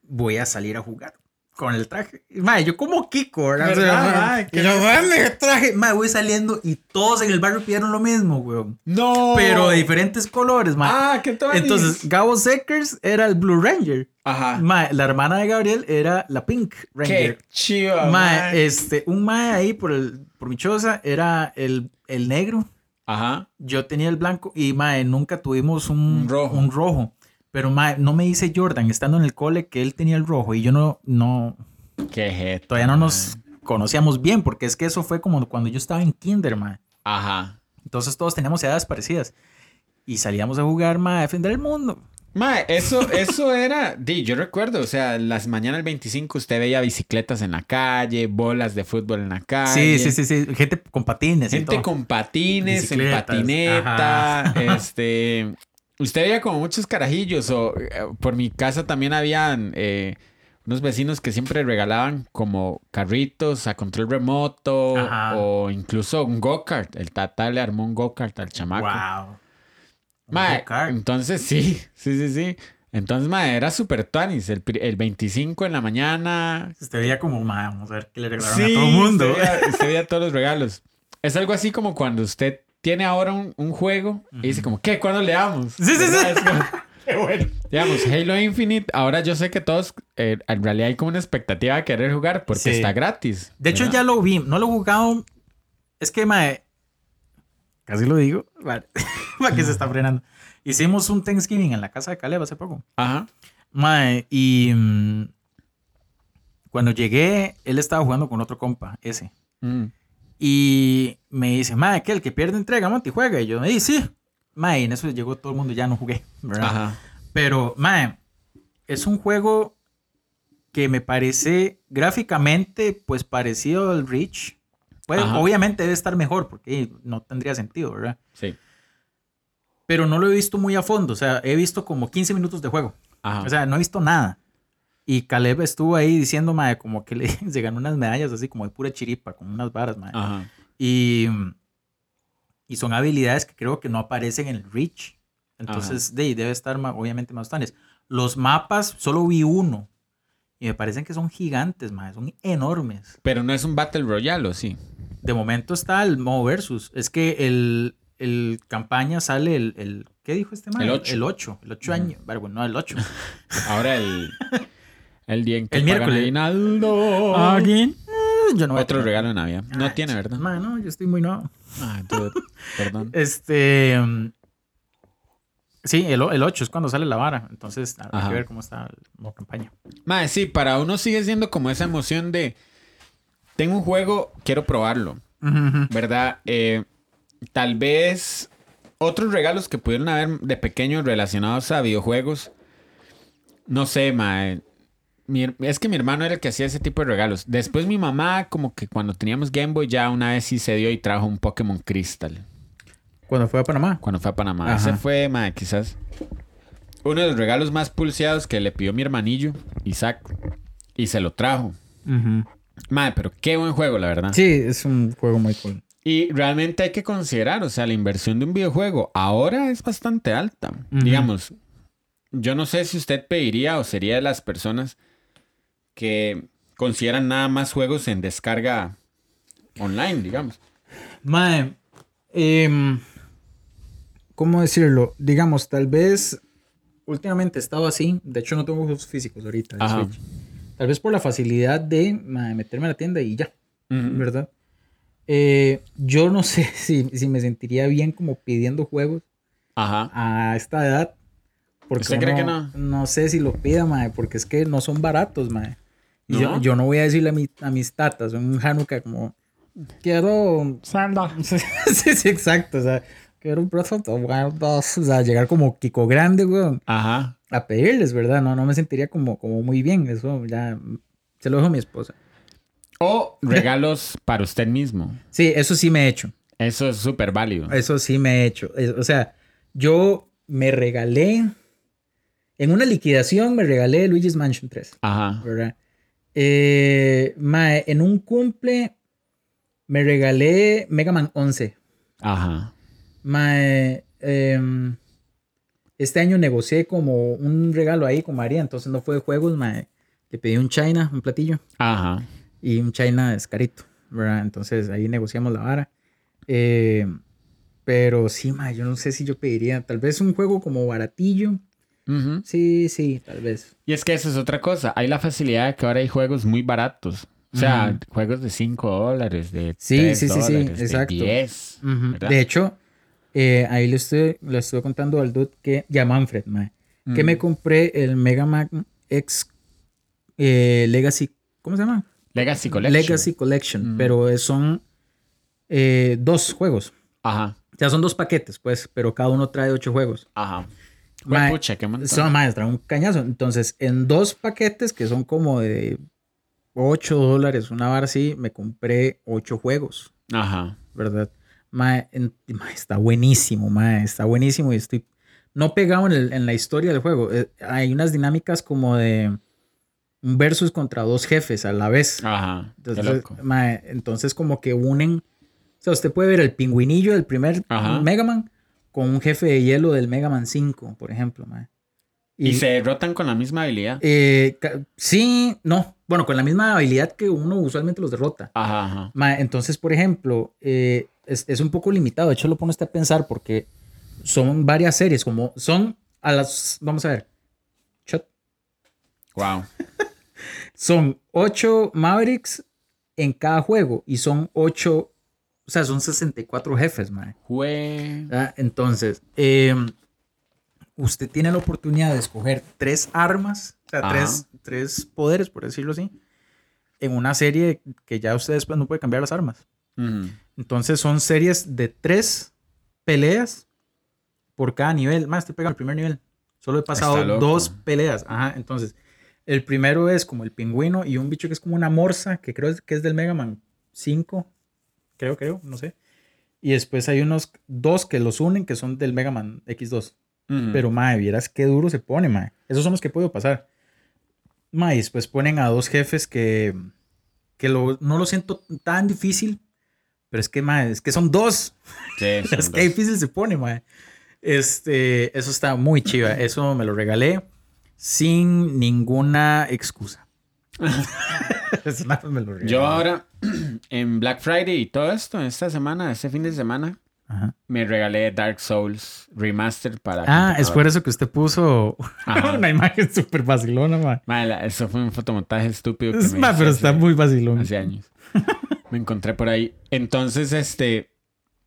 voy a salir a jugar con el traje. Mae, yo como Kiko, ¿verdad? ¿Verdad? Y yo, dame el traje. Mae, voy saliendo y todos en el barrio pidieron lo mismo, weón. No. Pero de diferentes colores, mae. Ah, qué tal. Entonces, Gabo Seckers era el Blue Ranger. Ajá. Mae, la hermana de Gabriel era la Pink Ranger. Qué mae. este, un mae ahí por, el, por mi choza era el, el negro. Ajá. Yo tenía el blanco y mae, nunca tuvimos un, Un rojo. un rojo. Pero mae, no me dice Jordan estando en el cole que él tenía el rojo y yo no, no, Qué todavía no nos conocíamos bien porque es que eso fue como cuando yo estaba en kinder, mae. Ajá. Entonces todos teníamos edades parecidas y salíamos a jugar, mae, a defender el mundo. Mae, eso, eso era, di, yo recuerdo, o sea, las mañanas del 25 usted veía bicicletas en la calle, bolas de fútbol en la Sí, calle. sí, sí, sí, gente con patines. y Gente todo. con patines, en patineta, ajá. este... Usted veía como muchos carajillos, o eh, por mi casa también habían eh, unos vecinos que siempre regalaban como carritos a control remoto, Ajá. o incluso un go-kart. El tata le armó un go-kart al chamaco. Wow. Mae, entonces sí, sí, sí, sí. Entonces, mae, era súper tuanis. El, el 25 en la mañana. Usted veía como, mae, vamos a ver qué le regalaron Sí, a todo el mundo. Usted veía, usted veía todos los regalos. Es algo así como cuando usted tiene ahora un, un juego y dice como, ¿qué? ¿Cuándo le damos? Sí, sí, sí. Como- [LAUGHS] Qué bueno. digamos, Halo Infinite, ahora yo sé que todos, eh, en realidad hay como una expectativa de querer jugar porque Sí. está gratis. De hecho, ¿verdad? ya lo vi. No lo he jugado. Es que, mae. Casi lo digo. [LAUGHS] Vale. Que se está frenando. Hicimos un Thanksgiving en la casa de Caleb hace poco. Ajá. Mae, y. mm, cuando llegué, él estaba jugando con otro compa, ese. Mm. Y me dice, mae, que el que pierde entrega, Monty, juega. Y yo, y sí. Y en eso llegó todo el mundo, ya no jugué. ¿verdad? Ajá. Pero, mae, es un juego que me parece gráficamente, pues parecido al Reach. Pues, Ajá. obviamente debe estar mejor, porque no tendría sentido, ¿verdad? Sí. Pero no lo he visto muy a fondo, o sea, he visto como 15 minutos de juego. Ajá. O sea, no he visto nada. Y Caleb estuvo ahí diciendo, mae, como que le, [LAUGHS] se ganó unas medallas así como de pura chiripa, con unas varas. Ajá. Y, y son habilidades que creo que no aparecen en el Reach. Entonces, de, debe estar obviamente más tanes. Los mapas, solo vi uno. Y me parecen que son gigantes, mae, son enormes. Pero no es un Battle Royale, ¿o sí? De momento está el modo versus. Es que el, el campaña sale el, el- ¿qué dijo este mae? El ocho. El 8. El 8 Ujú. años. Bueno, no, el 8. Ahora el, [LAUGHS] el día en que El miércoles. aguinaldo. ¿Alguien? Yo no voy Otro regalo de Navidad. No Ay, tiene, ¿verdad? mae, no, yo estoy muy nuevo. Ah, dude, perdón. [LAUGHS] Este. mm, Sí, el, el 8 es cuando sale la vara. Entonces, hay Ajá. que ver cómo está modo campaña. Mae, sí, para uno sigue siendo como esa emoción de. tengo un juego, quiero probarlo, ¿verdad? Eh, tal vez otros regalos que pudieron haber de pequeños relacionados a videojuegos. No sé, mae. Mi- es que mi hermano era el que hacía ese tipo de regalos. Después mi mamá, como que cuando teníamos Game Boy, ya una vez sí se dio y trajo un Pokémon Crystal. Cuando fue a Panamá. Cuando fue a Panamá. Ajá. Ese fue, mae, quizás uno de los regalos más pulseados que le pidió mi hermanillo, Isaac. Y se lo trajo. Mae, pero qué buen juego, la verdad. Sí, es un juego muy cool. Y realmente hay que considerar, o sea, la inversión de un videojuego ahora es bastante alta. Digamos, yo no sé si usted pediría o sería de las personas que consideran nada más juegos en descarga online, digamos. Mae, em, ¿cómo decirlo? Digamos, tal vez últimamente he estado así. De hecho, no tengo juegos físicos ahorita. Ajá. Switch. Tal vez por la facilidad de mae, meterme a la tienda y ya, Ujú. ¿verdad? Eh, yo no [LAUGHS] sé si, si me sentiría bien como pidiendo juegos Ajá. a esta edad. Porque ¿Usted cree uno- que no? No sé si lo pida, mae, porque es que no son baratos, mae. ¿No? Yo, yo no voy a decirle a, mi- a mis tatas, un Hanukkah como, quiero Sanda. [LAUGHS] sí, sí, exacto. O sea, quiero un Breath of the Wild 2. O sea, llegar como Kiko Grande, weón, Ajá. a pedirles, ¿verdad? No, no me sentiría como, como muy bien. Eso ya se lo dejo a mi esposa. O regalos para usted mismo. Sí, eso sí me he hecho. Eso es súper válido. Eso sí me he hecho. Es- O sea, yo me regalé. En una liquidación me regalé Luigi's Mansion 3, Ajá. ¿verdad? Eh, mae, en un cumple me regalé Mega Man 11. Ajá. Mae, em, este año negocié como un regalo ahí con María, entonces no fue de juegos, mae. Le pedí un China, un platillo, Ajá. y un China es carito, ¿verdad? Entonces ahí negociamos la vara. Eh, pero sí, mae, yo no sé si yo pediría, tal vez un juego como baratillo. Sí, sí, tal vez. Y es que esa es otra cosa. Hay la facilidad de que ahora hay juegos muy baratos. O sea, juegos de 5 dólares, de Sí, 3 sí, sí, sí, dólares, de exacto. 10. Ujú. ¿verdad? De hecho, eh, ahí le estoy, le estoy contando al dude que, ya Manfred, mae, que me compré el Mega Man X eh, Legacy, ¿cómo se llama? Legacy Collection. Legacy Collection, pero son eh, dos juegos. Ajá. O sea, son dos paquetes, pues, pero cada uno trae ocho juegos. Ajá. Mae, Pucha, qué montón. Trae un cañazo. Entonces, en dos paquetes que son como de 8 dólares, una vara así, me compré ocho juegos, Ajá. ¿verdad? Mae, en- está buenísimo, mae, está buenísimo y estoy no pegado en, el- en la historia del juego. Eh, hay unas dinámicas como de un versus contra dos jefes a la vez. Ajá. Entonces, mae, entonces como que unen, o sea, usted puede ver el pingüinillo del primer Ajá. Mega Man con un jefe de hielo del Mega Man 5, por ejemplo, mae. Y, se derrotan con la misma habilidad. eh, sí, no, bueno, con la misma habilidad que uno usualmente los derrota. Ajá, ajá. Mae, entonces, por ejemplo, eh, es, es un poco limitado, de hecho lo pone usted a pensar porque son varias series, como son a las, vamos a ver, shot. Wow. [LAUGHS] son ocho Mavericks en cada juego y son ocho, o sea, son 64 jefes, mae. ¿verdad? Entonces, eh, usted tiene la oportunidad de escoger tres armas, o sea, tres, tres poderes, por decirlo así, en una serie que ya usted después no puede cambiar las armas. Entonces, son series de tres peleas por cada nivel. Más, estoy pegando el primer nivel. Solo he pasado dos peleas. Ajá, entonces, el primero es como el pingüino y un bicho que es como una morsa, que creo que es del Mega Man 5. Creo, creo, no sé. Y después hay unos dos que los unen que son del Mega Man X2. Ujú. Pero, mae, vieras qué duro se pone, mae. Esos son los que puedo pasar. Mae, y después ponen a dos jefes que, que lo- no lo siento tan difícil. Pero es que, mae, es que son dos. Sí, [LAUGHS] son es que dos. difícil se pone, mae. Este, eso está muy chiva. Eso me lo regalé sin ninguna excusa. [LAUGHS] [LAUGHS] Me lo. Yo ahora, [CLEARS THROAT] en Black Friday y todo esto, esta semana, este fin de semana, Ajá. me regalé Dark Souls Remastered para. Ah, es por eso que usted puso Ajá. [LAUGHS] una imagen súper vacilona, la- eso fue un fotomontaje estúpido. Que Es, me pero está hace- muy vacilón. Hace años. me encontré por ahí. Entonces, este.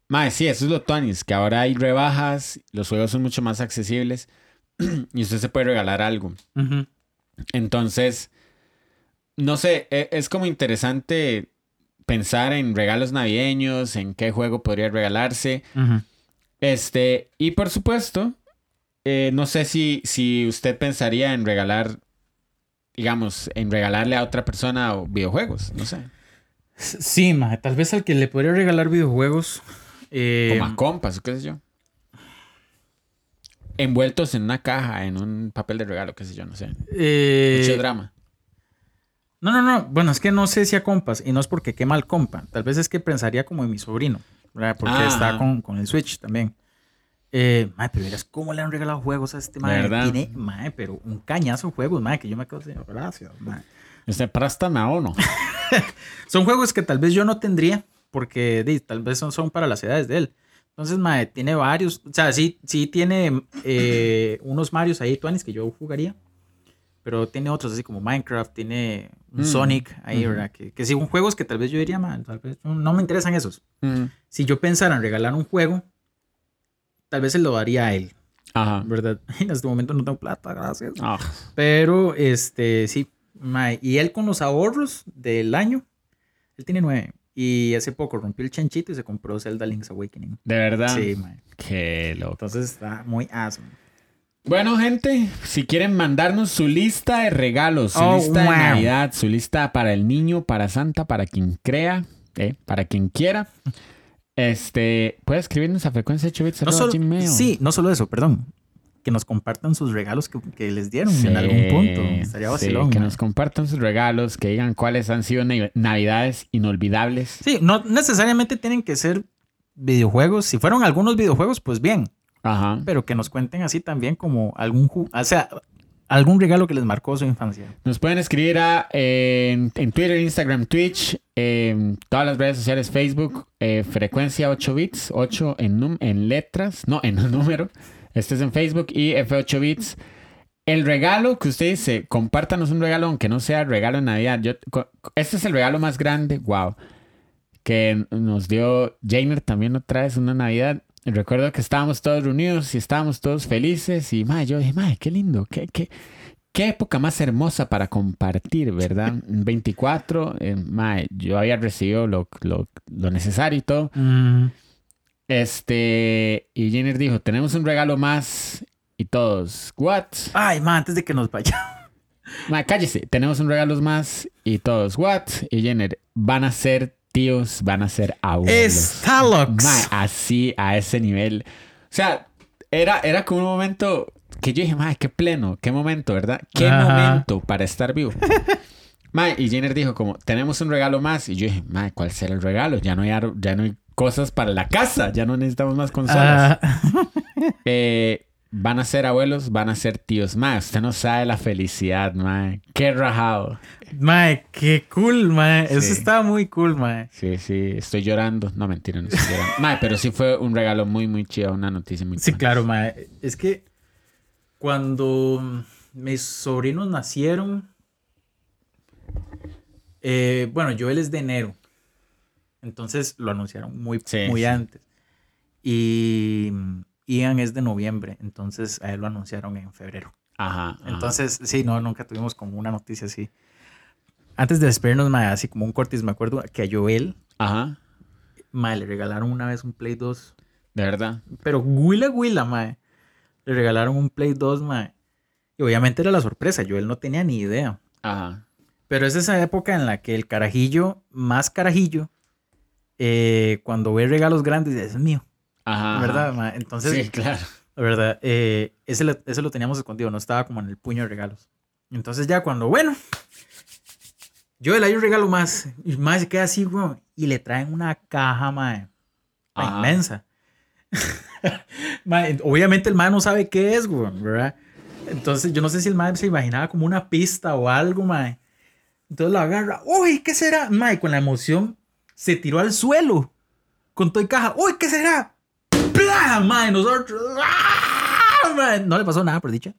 Mae, sí, eso es lo tuanis, que ahora hay rebajas, los juegos son mucho más accesibles [CLEARS THROAT] y usted se puede regalar algo. Ujú. Entonces, no sé, e- es como interesante pensar en regalos navideños, en qué juego podría regalarse. Este, y por supuesto, eh, no sé si, si usted pensaría en regalar, digamos, en regalarle a otra persona videojuegos, no sé. Sí, ma, tal vez al que le podría regalar videojuegos. Eh, Como a compas, qué sé yo. Envueltos en una caja, en un papel de regalo, qué sé yo, no sé. eh, Mucho drama. No, no, no. Bueno, es que no sé si a compas. Y no es porque qué mal compa. Tal vez es que pensaría como en mi sobrino. ¿verdad? Porque Ah, está con, con el Switch también. Eh, mae, pero verás cómo le han regalado juegos a este mae. ¿Verdad? Tiene, mae, pero un cañazo de juegos, mae, que yo me quedo así, gracias, mae. Este, préstame a uno. [LAUGHS] Son juegos que tal vez yo no tendría, porque di, tal vez son, son para las edades de él. Entonces, mae, tiene varios. O sea, sí, sí tiene eh, unos Marios ahí, Tuanis, que yo jugaría. Pero tiene otros, así como Minecraft, tiene un Mm, Sonic ahí. ¿verdad? Que, que sí, son juegos que tal vez yo diría, man, tal vez no, no me interesan esos. Mm, Si yo pensara en regalar un juego, tal vez se lo daría a él, Ajá. ¿verdad? [LAUGHS] En este momento no tengo plata, gracias. Ah, Pero, este, sí. mae, Y él con los ahorros del año, él tiene nueve. Y hace poco rompió el chanchito y se compró Zelda Link's Awakening. de verdad. Sí, mae. Qué loco. Entonces está muy asmo. Bueno, gente, si quieren mandarnos su lista de regalos, su Oh, lista de. Navidad, su lista para el niño, para Santa, para quien crea, eh, para quien quiera, este, puede escribirnos a frecuencia 8 bits No solo, gmail. sí, no solo eso, perdón. Que nos compartan sus regalos que, que les dieron Sí, en algún punto. Estaría sí, vacilón. que mae. nos compartan sus regalos, que digan cuáles han sido na- navidades inolvidables. Sí, no necesariamente tienen que ser videojuegos. Si fueron algunos videojuegos, pues bien. Ajá. Pero que nos cuenten así también como algún, o sea, algún regalo que les marcó su infancia. Nos pueden escribir a, eh, en, en Twitter, Instagram, Twitch, en todas las redes sociales, Facebook, eh, frecuencia 8 bits, 8 en, num- en letras, no, en [LAUGHS] número. Este es en Facebook y F8 bits. El regalo que usted dice, compártanos un regalo, aunque no sea regalo en Navidad. Yo, este es el regalo más grande, wow, que nos dio Jainer también otra vez una Navidad. Recuerdo que estábamos todos reunidos y estábamos todos felices y, ma, yo dije, ma, qué lindo, qué, qué, Qué época más hermosa para compartir, ¿verdad? [LAUGHS] 24, eh, mae, yo había recibido lo, lo- lo necesario y todo. Este, y Jenner dijo, tenemos un regalo más y todos, ¿what? Ay, ma, antes de que nos vaya. [LAUGHS] Mae, cállese, tenemos un regalo más y todos, ¿what? Y Jenner, van a ser tíos, van a ser abuelos. Mae, así, a ese nivel. O sea, era, era como un momento que yo dije, mae, qué pleno, qué momento, ¿verdad? Qué Ajá. momento para estar vivo. [LAUGHS] mae, y Jenner dijo como, tenemos un regalo más. Y yo dije, mae, ¿cuál será el regalo? Ya no hay, ya no hay cosas para la casa, ya no necesitamos más consolas. Eh, van a ser abuelos, van a ser tíos. Mae, usted no sabe la felicidad, mae. Qué rajado. mae, qué cool, mae. Eso estaba muy cool, mae. Sí, sí, estoy llorando. No, mentira, no estoy llorando. Mae, pero sí fue un regalo muy, muy chido, una noticia muy Sí, claro, mae. Es que cuando mis sobrinos nacieron, eh, bueno, Joel es de enero. Entonces lo anunciaron muy, Sí, muy sí. antes. Y Ian es de noviembre, entonces a él lo anunciaron en febrero. Ajá. ajá. Entonces, sí, no, nunca tuvimos como una noticia así. Antes de despedirnos, mae, así como un cortis, me acuerdo que a Joel, Ajá. mae, le regalaron una vez un Play 2 De verdad. pero Huila Huila, mae. Le regalaron un Play 2, mae. Y obviamente era la sorpresa, yo él no tenía ni idea. Ajá. Pero es esa época en la que el carajillo, más carajillo, eh, cuando ve regalos grandes, dice, es mío, Ajá. ¿verdad, mae? Entonces, sí, claro. la verdad, eh, ese, lo, ese lo teníamos escondido, no estaba como en el puño de regalos. Entonces ya cuando, bueno, yo le hay un regalo más, y más se queda así, weón, y le traen una caja, Ajá. inmensa. [LAUGHS] Mae, obviamente el mae no sabe qué es, weón, ¿verdad? Entonces yo no sé si el mae se imaginaba como una pista o algo, mae. Entonces lo agarra, uy, ¿qué será? Mae, con la emoción se tiró al suelo con todo y caja, uy, ¿qué será? ¡Pla! Mae, nosotros, ¡ah! No le pasó nada, por dicha.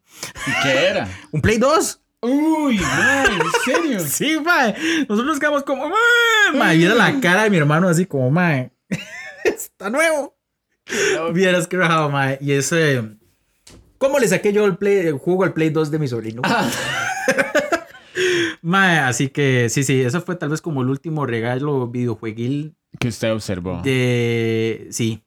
¿Y qué era? ¿Un Play 2? Uy, mae, ¿en serio? [LAUGHS] Sí, mae. Nosotros nos quedamos como, mae. Mae, viera la cara de mi hermano así como, mae. [LAUGHS] Está nuevo. Vieras que rajado, mae. Y ese. ¿Cómo le saqué yo el, play, el juego al Play 2 de mi sobrino? [LAUGHS] Mae, así que sí, sí, eso fue tal vez como el último regalo videojueguil Que usted observó. de... Sí,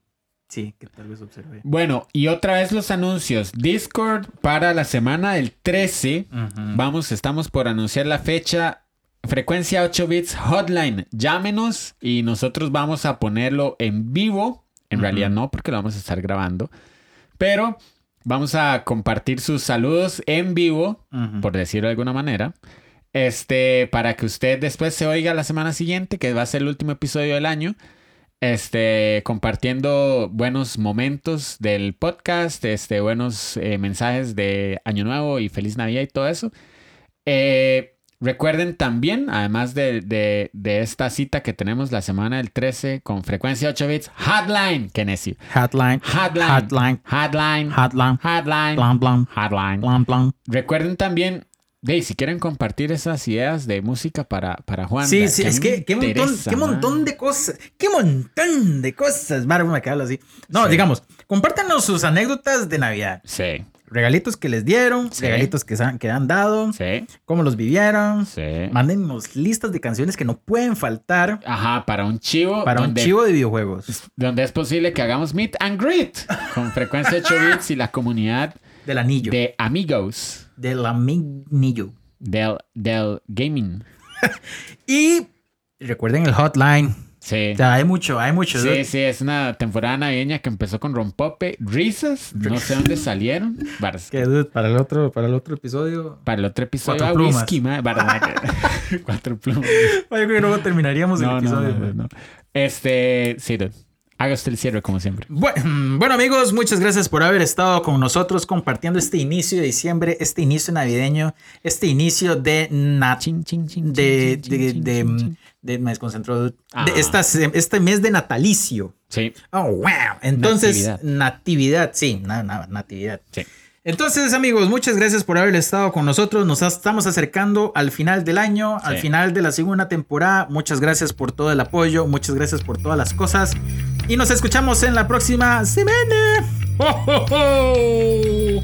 sí, que tal vez observé. Bueno, y otra vez los anuncios. Discord para la semana del 13. Ujú. Vamos, estamos por anunciar la fecha. Frecuencia 8 bits hotline. Llámenos y nosotros vamos a ponerlo en vivo. En realidad no, porque lo vamos a estar grabando. Pero vamos a compartir sus saludos en vivo, por decirlo de alguna manera. Este, para que usted después se oiga la semana siguiente, que va a ser el último episodio del año. Este, compartiendo buenos momentos del podcast, este, buenos eh, mensajes de Año Nuevo y Feliz Navidad y todo eso. Eh, recuerden también, además de, de- de esta cita que tenemos la semana del 13 con frecuencia 8 bits, Hotline, que necio. Hotline. Hotline. Hotline. Hotline. Hotline. Hotline. Hotline. Blam. Recuerden también, de, si quieren compartir esas ideas de música para, para Juan. Sí, sí, es que qué montón, qué de cosas, qué montón de cosas. Mara, me quedo así. No, Sí. digamos, compártanos sus anécdotas de Navidad. Sí, Regalitos que les dieron, Sí. regalitos que, que han dado, sí, cómo los vivieron. sí. Mándennos listas de canciones que no pueden faltar Ajá, para un chivo. para un chivo de videojuegos. Donde es posible que hagamos meet and greet con frecuencia 8 bits y la comunidad Del anillo. de amigos Del anillo. del, del gaming. [LAUGHS] Y recuerden el hotline. Sí. O sea, hay mucho, hay mucho. Sí, sí, es una temporada navideña que empezó con rompope, risas, no sé dónde salieron. Que, dude, para el otro, para el otro episodio. Para el otro episodio, Cuatro ah, plumas. whisky. [LAUGHS] [LAUGHS] Cuatro plumas. Yo creo que luego terminaríamos el No, episodio. no, no, no. Este, sí, dude. Haga usted el cierre como siempre. Bueno, bueno, amigos, muchas gracias por haber estado con nosotros compartiendo este inicio de diciembre, este inicio navideño, este inicio de de, de, de, de- me desconcentró. Ah. este mes de natalicio. Sí, Oh, wow. Entonces, Natividad. natividad, sí, na- na- natividad. sí. Entonces, amigos, muchas gracias por haber estado con nosotros. Nos estamos acercando al final del año, al Sí. final de la segunda temporada. Muchas gracias por todo el apoyo, muchas gracias por todas las cosas. Y nos escuchamos en la próxima semana. ¡Oh, oh, oh!